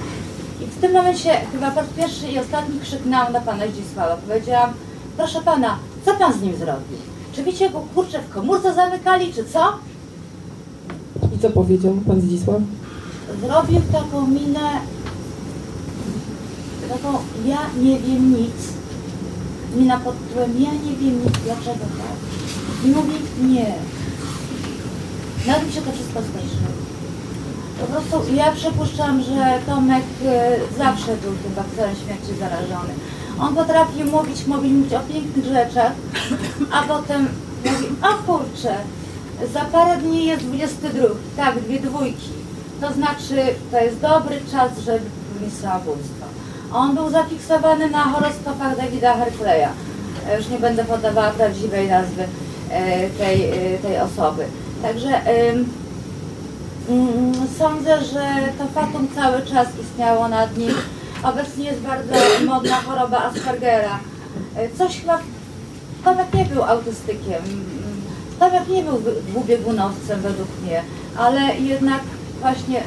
I w tym momencie chyba po raz pierwszy i ostatni krzyknęłam na pana Zdzisława. Powiedziałam, proszę pana, co pan z nim zrobił? Czy wiecie, go kurczę w komórce zamykali, czy co? I co powiedział pan Zdzisław? Zrobił taką minę, taką ja nie wiem nic. Mina pod tytułem ja nie wiem nic, dlaczego tak. I mówi nie. Na tym się to wszystko skończyło. Po prostu ja przypuszczam, że Tomek e, zawsze był tym bakterem śmierci zarażony. On potrafił mówić, mówić, mówić o pięknych rzeczach, a potem mówi, a kurczę, za parę dni jest 22, tak, dwie dwójki. To znaczy, to jest dobry czas, żeby popełnić samobójstwo. On był zafiksowany na horoskopach Davida Hercleya. E, Już nie będę podawała prawdziwej nazwy e, tej, tej osoby. Także sądzę, że to fatum cały czas istniało nad nim. Obecnie jest bardzo modna choroba Aspergera. E, Coś chyba Tomek nie był autystykiem. Tomek nie był dwubiegunowcem według mnie, ale jednak właśnie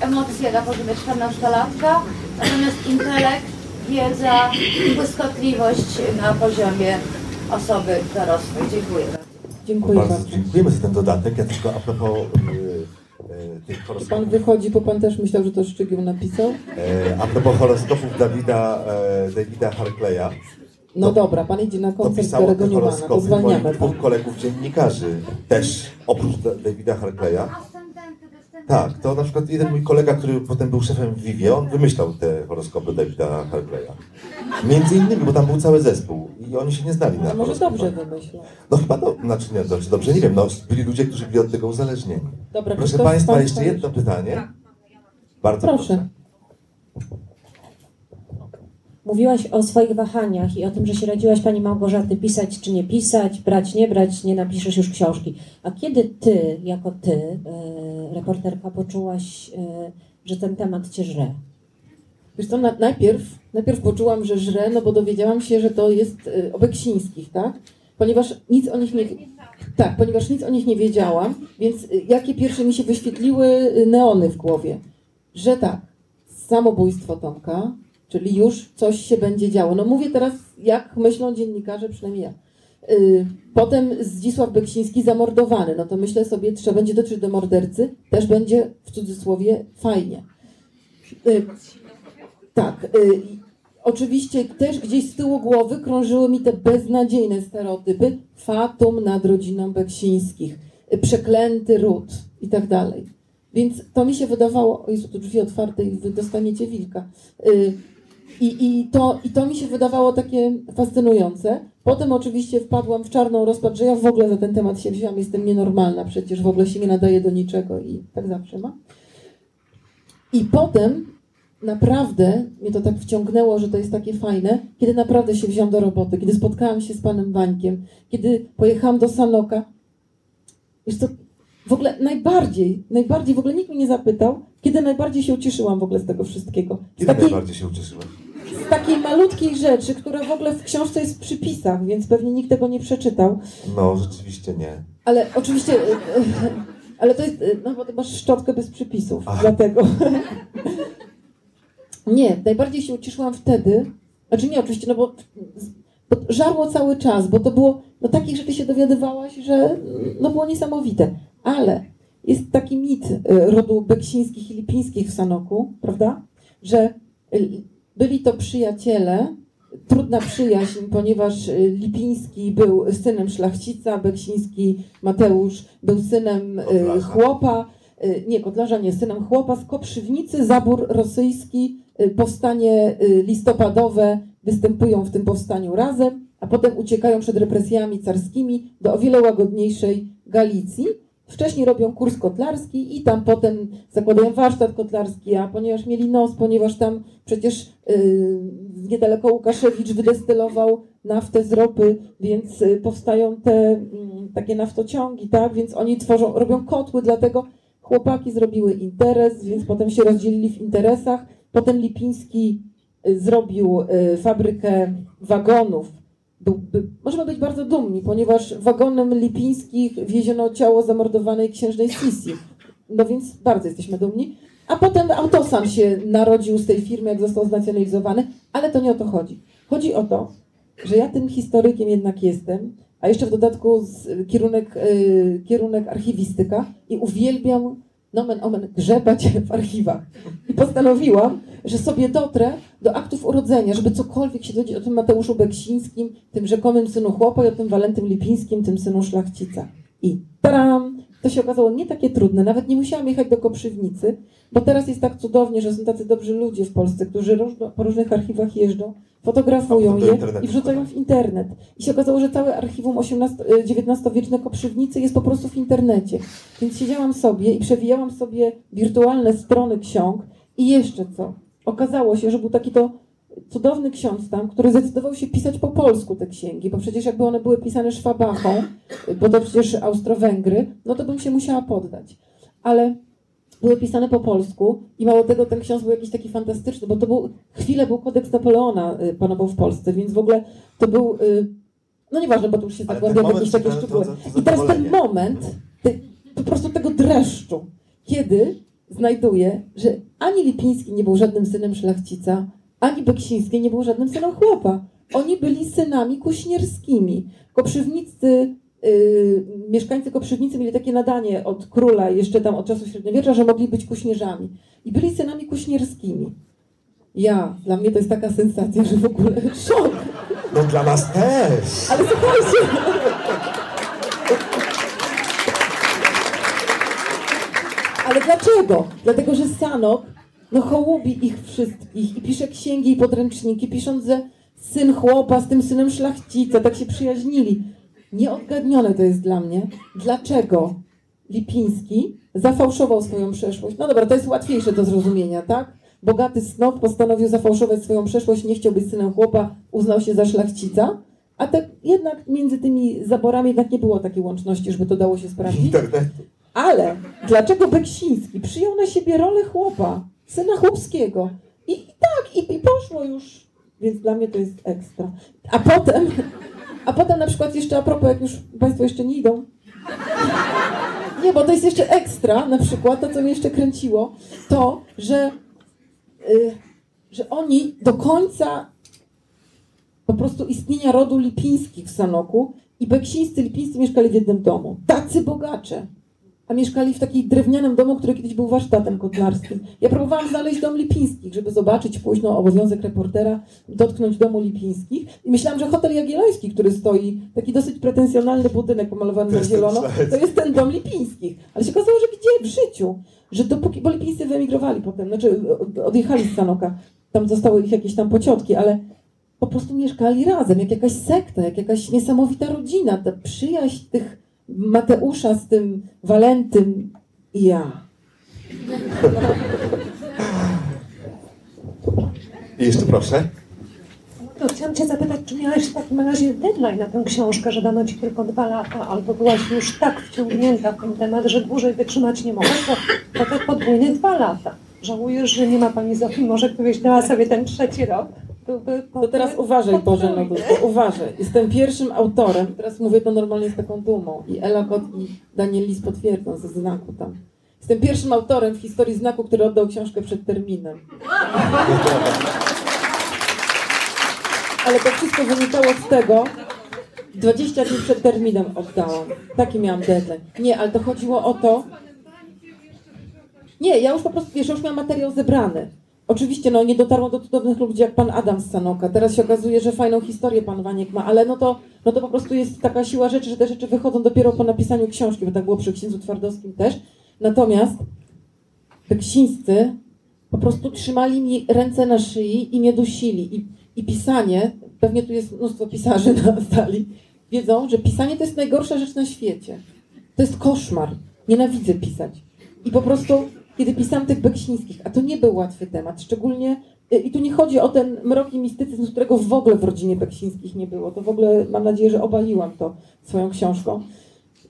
emocje na poziomie 14-latka, natomiast intelekt, wiedza, błyskotliwość na poziomie osoby dorosłej. Dziękuję bardzo. Dziękuję bardzo bardzo. dziękujemy za ten dodatek. Ja tylko a propos y, tych Pan horoskopów. wychodzi, bo pan też myślał, że to Szczygieł napisał? E, a propos horoskopów Dawida, e, Davida Harkleya. No To- dobra, pan idzie na koncert Garego Newmana, to horoskopy zwalniamy moich dwóch pan. kolegów dziennikarzy. Też oprócz Da- Davida Harkleya. Tak, to na przykład jeden mój kolega, który potem był szefem w Vivie, on wymyślał te horoskopy Davida Harkleya. Między innymi, bo tam był cały zespół i oni się nie znali na A może horoskopach. dobrze wymyślał. No chyba, do, znaczy nie, dobrze, dobrze, nie wiem, no byli ludzie, którzy byli od tego uzależnieni. Dobra, Proszę Państwa, jeszcze jedno pytanie. Bardzo Proszę. Mówiłaś o swoich wahaniach i o tym, że się radziłaś Pani Małgorzaty pisać czy nie pisać, brać, nie brać, nie napiszesz już książki. A kiedy Ty, jako Ty, e, reporterka, poczułaś, e, że ten temat Cię żre? Wiesz co, na, najpierw, najpierw poczułam, że żrę, no bo dowiedziałam się, że to jest Beksińskich, tak? Ponieważ nic o nich nie... Tak, ponieważ nic o nich nie wiedziałam, więc y, jakie pierwsze mi się wyświetliły y, neony w głowie? Że tak, samobójstwo Tomka, czyli już coś się będzie działo. No mówię teraz, jak myślą dziennikarze, przynajmniej ja. Y, Potem Zdzisław Beksiński zamordowany, no to myślę sobie, trzeba będzie dotrzeć do mordercy, też będzie w cudzysłowie fajnie. Y, tak. Y, oczywiście też gdzieś z tyłu głowy krążyły mi te beznadziejne stereotypy. Fatum nad rodziną Beksińskich, przeklęty ród i tak dalej. Więc to mi się wydawało, o Jezu, tu drzwi otwarte i wy dostaniecie wilka. I, i, to, I to mi się wydawało takie fascynujące. Potem oczywiście wpadłam w czarną rozpacz, że ja w ogóle za ten temat się wzięłam, jestem nienormalna, przecież w ogóle się nie nadaje do niczego i tak zawsze ma. I potem naprawdę mnie to tak wciągnęło, że to jest takie fajne, kiedy naprawdę się wziąłem do roboty, kiedy spotkałam się z panem Wańkiem, kiedy pojechałam do Sanoka. Wiesz co, w ogóle najbardziej, najbardziej, w ogóle nikt mnie nie zapytał, kiedy najbardziej się ucieszyłam w ogóle z tego wszystkiego. Z Kiedy takiej, najbardziej się ucieszyłeś? Takiej malutkiej rzeczy, która w ogóle w książce jest w przypisach, więc pewnie nikt tego nie przeczytał. No, rzeczywiście nie. Ale oczywiście, e, e, ale to jest, e, no bo ty masz szczotkę bez przypisów, Ach. dlatego. Nie, najbardziej się ucieszyłam wtedy, znaczy nie oczywiście, no bo, bo żarło cały czas, bo to było, no takich rzeczy się dowiadywałaś, że no było niesamowite, ale jest taki mit rodu beksińskich i lipińskich w Sanoku, prawda, że byli to przyjaciele trudna przyjaźń, ponieważ y, Lipiński był synem szlachcica, Beksiński Mateusz był synem y, Kotlarza. chłopa, y, nie, kotlarza nie, synem chłopa z Koprzywnicy, zabór rosyjski, powstanie listopadowe występują w tym powstaniu razem, a potem uciekają przed represjami carskimi do o wiele łagodniejszej Galicji. Wcześniej robią kurs kotlarski i tam potem zakładają warsztat kotlarski, a ponieważ mieli nos, ponieważ tam przecież yy, niedaleko Łukaszewicz wydestylował naftę z ropy, więc y, powstają te mm, takie naftociągi, tak? Więc oni tworzą, robią kotły, dlatego chłopaki zrobiły interes, więc potem się rozdzielili w interesach. Potem Lipiński y, zrobił y, fabrykę wagonów. Był, by, możemy być bardzo dumni, ponieważ wagonem Lipińskich wieziono ciało zamordowanej księżnej Sisi. No więc bardzo jesteśmy dumni. A potem Autosan się narodził z tej firmy, jak został znacjonalizowany, ale to nie o to chodzi. Chodzi o to, że ja tym historykiem jednak jestem, a jeszcze w dodatku z, kierunek, y, kierunek archiwistyka i uwielbiam nomen omen grzebać w archiwach. I postanowiłam, że sobie dotrę do aktów urodzenia, żeby cokolwiek się dowiedzieć o tym Mateuszu Beksińskim, tym rzekomym synu chłopa i o tym Walentym Lipińskim, tym synu szlachcica. I taram! To się okazało nie takie trudne, nawet nie musiałam jechać do Koprzywnicy, bo teraz jest tak cudownie, że są tacy dobrzy ludzie w Polsce, którzy różno, po różnych archiwach jeżdżą, fotografują je i wrzucają w internet. I się okazało, że całe archiwum XIX-wieczne Koprzywnicy jest po prostu w internecie. Więc siedziałam sobie i przewijałam sobie wirtualne strony ksiąg i jeszcze co? Okazało się, że był taki to cudowny ksiądz tam, który zdecydował się pisać po polsku te księgi, bo przecież jakby one były pisane szwabachą, bo to przecież Austro-Węgry, no to bym się musiała poddać. Ale były pisane po polsku i mało tego ten ksiądz był jakiś taki fantastyczny, bo to był, chwilę był kodeks Napoleona y, panował w Polsce, więc w ogóle to był, y, no nieważne, bo to już się Ale zagłębia ten w jakieś takie szczegóły. I teraz ten moment, te, po prostu tego dreszczu, kiedy znajduję, że ani Lipiński nie był żadnym synem szlachcica, ani Beksiński nie był żadnym synem chłopa. Oni byli synami kuśnierskimi. Koprzywnicy, yy, mieszkańcy Koprzywnicy mieli takie nadanie od króla jeszcze tam od czasów średniowiecza, że mogli być kuśnierzami. I byli synami kuśnierskimi. Ja, dla mnie to jest taka sensacja, że w ogóle szok. No dla nas też. Ale słuchajcie, Ale dlaczego? Dlatego, że Sanok no hołubi ich wszystkich i pisze księgi i podręczniki, pisząc, że syn chłopa z tym synem szlachcica, tak się przyjaźnili. Nieodgadnione to jest dla mnie, dlaczego Lipiński zafałszował swoją przeszłość. No dobra, to jest łatwiejsze do zrozumienia, tak? Bogaty snop postanowił zafałszować swoją przeszłość, nie chciał być synem chłopa, uznał się za szlachcica, a tak jednak między tymi zaborami jednak nie było takiej łączności, żeby to dało się sprawdzić. Ale dlaczego Beksiński przyjął na siebie rolę chłopa, syna chłopskiego? I, i tak, i, i poszło już. Więc dla mnie to jest ekstra. A potem, a potem na przykład jeszcze a propos, jak już Państwo jeszcze nie idą. Nie, bo to jest jeszcze ekstra, na przykład, to co mnie jeszcze kręciło, to, że, y, że oni do końca po prostu istnienia rodu Lipińskich w Sanoku i Beksińscy Lipińscy mieszkali w jednym domu. Tacy bogacze. A mieszkali w takim drewnianym domu, który kiedyś był warsztatem kotlarskim. Ja próbowałam znaleźć dom Lipińskich, żeby zobaczyć późno obowiązek reportera, dotknąć domu Lipińskich. I myślałam, że hotel Jagielloński, który stoi, taki dosyć pretensjonalny budynek pomalowany na zielono, to jest ten dom Lipińskich. Ale się okazało, że gdzie? W życiu. Że dopóki, bo Lipińscy wyemigrowali potem, znaczy od- odjechali z Sanoka. Tam zostały ich jakieś tam pociotki, ale po prostu mieszkali razem, jak jakaś sekta, jak jakaś niesamowita rodzina. Ta przyjaźń tych Mateusza z tym Walentym i ja. I jeszcze proszę. To chciałam Cię zapytać, czy miałeś w takim razie deadline na tę książkę, że dano Ci tylko dwa lata, albo byłaś już tak wciągnięta w ten temat, że dłużej wytrzymać nie mogłaś, bo to te podwójne dwa lata. Żałujesz, że nie ma Pani Zofii, może gdybyś dała sobie ten trzeci rok, To teraz uważaj, Boże Nodówko, uważaj. Jestem pierwszym autorem, teraz mówię to normalnie z taką dumą i Ela Kot i Daniel Lis potwierdzą ze znaku tam. Jestem pierwszym autorem w historii znaku, który oddał książkę przed terminem. Ale to wszystko wynikało z tego, 20 dni przed terminem oddałam. Taki miałam deadline. Nie, ale to chodziło o to, nie, ja już po prostu, wiesz, już miałam materiał zebrany. Oczywiście, no nie dotarło do cudownych ludzi jak pan Adam z Sanoka. Teraz się okazuje, że fajną historię pan Waniek ma, ale no to, no to po prostu jest taka siła rzeczy, że te rzeczy wychodzą dopiero po napisaniu książki, bo tak było przy księdzu Twardowskim też. Natomiast Beksińscy po prostu trzymali mi ręce na szyi i mnie dusili. I, i pisanie, pewnie tu jest mnóstwo pisarzy na sali, wiedzą, że pisanie to jest najgorsza rzecz na świecie. To jest koszmar. Nienawidzę pisać. I po prostu, kiedy pisałam tych Beksińskich, a to nie był łatwy temat, szczególnie, y, i tu nie chodzi o ten mrok i mistycyzm, którego w ogóle w rodzinie Beksińskich nie było. To w ogóle mam nadzieję, że obaliłam to swoją książką,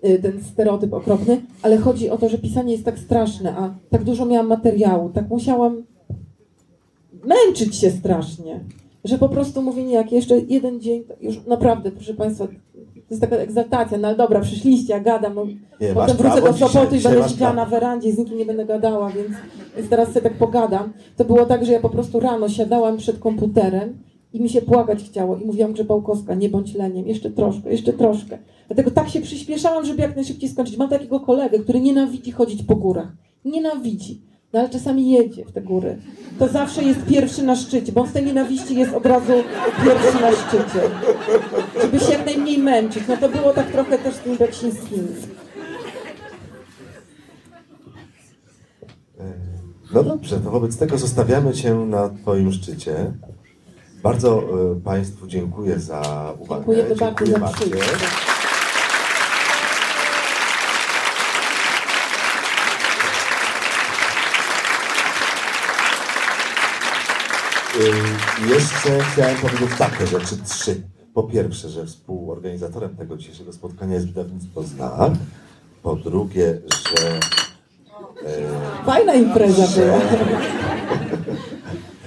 y, ten stereotyp okropny, ale chodzi o to, że pisanie jest tak straszne, a tak dużo miałam materiału, tak musiałam męczyć się strasznie, że po prostu mówię nie, jak jeszcze jeden dzień, już naprawdę, proszę Państwa, to jest taka egzaltacja, no ale dobra, przyszliście, ja gadam, no, Nie, potem wrócę do Sopotu i będę siedziała na werandzie i z nikim nie będę gadała, więc, więc teraz sobie tak pogadam. To było tak, że ja po prostu rano siadałam przed komputerem i mi się płakać chciało i mówiłam Grzebałkowska, nie bądź leniem, jeszcze troszkę, jeszcze troszkę. Dlatego tak się przyspieszałam, żeby jak najszybciej skończyć. Mam takiego kolegę, który nienawidzi chodzić po górach. Nienawidzi. No ale czasami jedzie w te góry. To zawsze jest pierwszy na szczycie, bo on z tej nienawiści jest od razu pierwszy na szczycie. Żeby się jak najmniej męczyć. No to było tak trochę też z tymi Beksińskimi. No dobrze, to wobec tego zostawiamy Cię na Twoim szczycie. Bardzo e, Państwu dziękuję za uwagę. Bardzo Dziękuję za Jeszcze chciałem powiedzieć takie rzeczy, trzy. Po pierwsze, że współorganizatorem tego dzisiejszego spotkania jest wydawnictwo Znak. Po drugie, że, Fajna impreza że, była.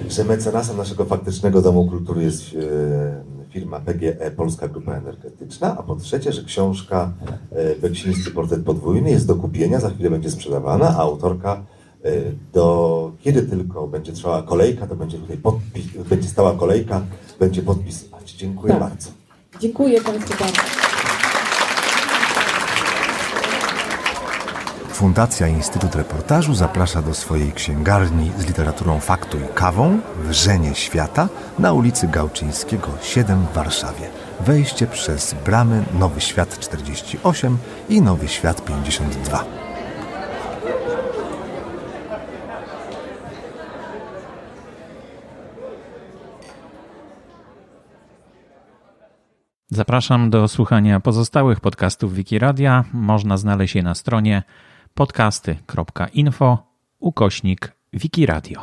że mecenasem naszego faktycznego Domu Kultury jest e, firma PGE, Polska Grupa Energetyczna. A po trzecie, że książka e, Beksiński Portret Podwójny jest do kupienia, za chwilę będzie sprzedawana, a autorka e, do kiedy tylko będzie trwała kolejka, to będzie tutaj podpis, będzie stała kolejka, będzie podpisywać. Dziękuję Tak. bardzo. Dziękuję Państwu bardzo. Fundacja Instytut Reportażu zaprasza do swojej księgarni z literaturą faktu i kawą Wrzenie Świata na ulicy Gałczyńskiego 7 w Warszawie. Wejście przez bramy Nowy Świat 48 i Nowy Świat 52. Zapraszam do słuchania pozostałych podcastów Wikiradia. Można znaleźć je na stronie podcasty.info ukośnik Wikiradio.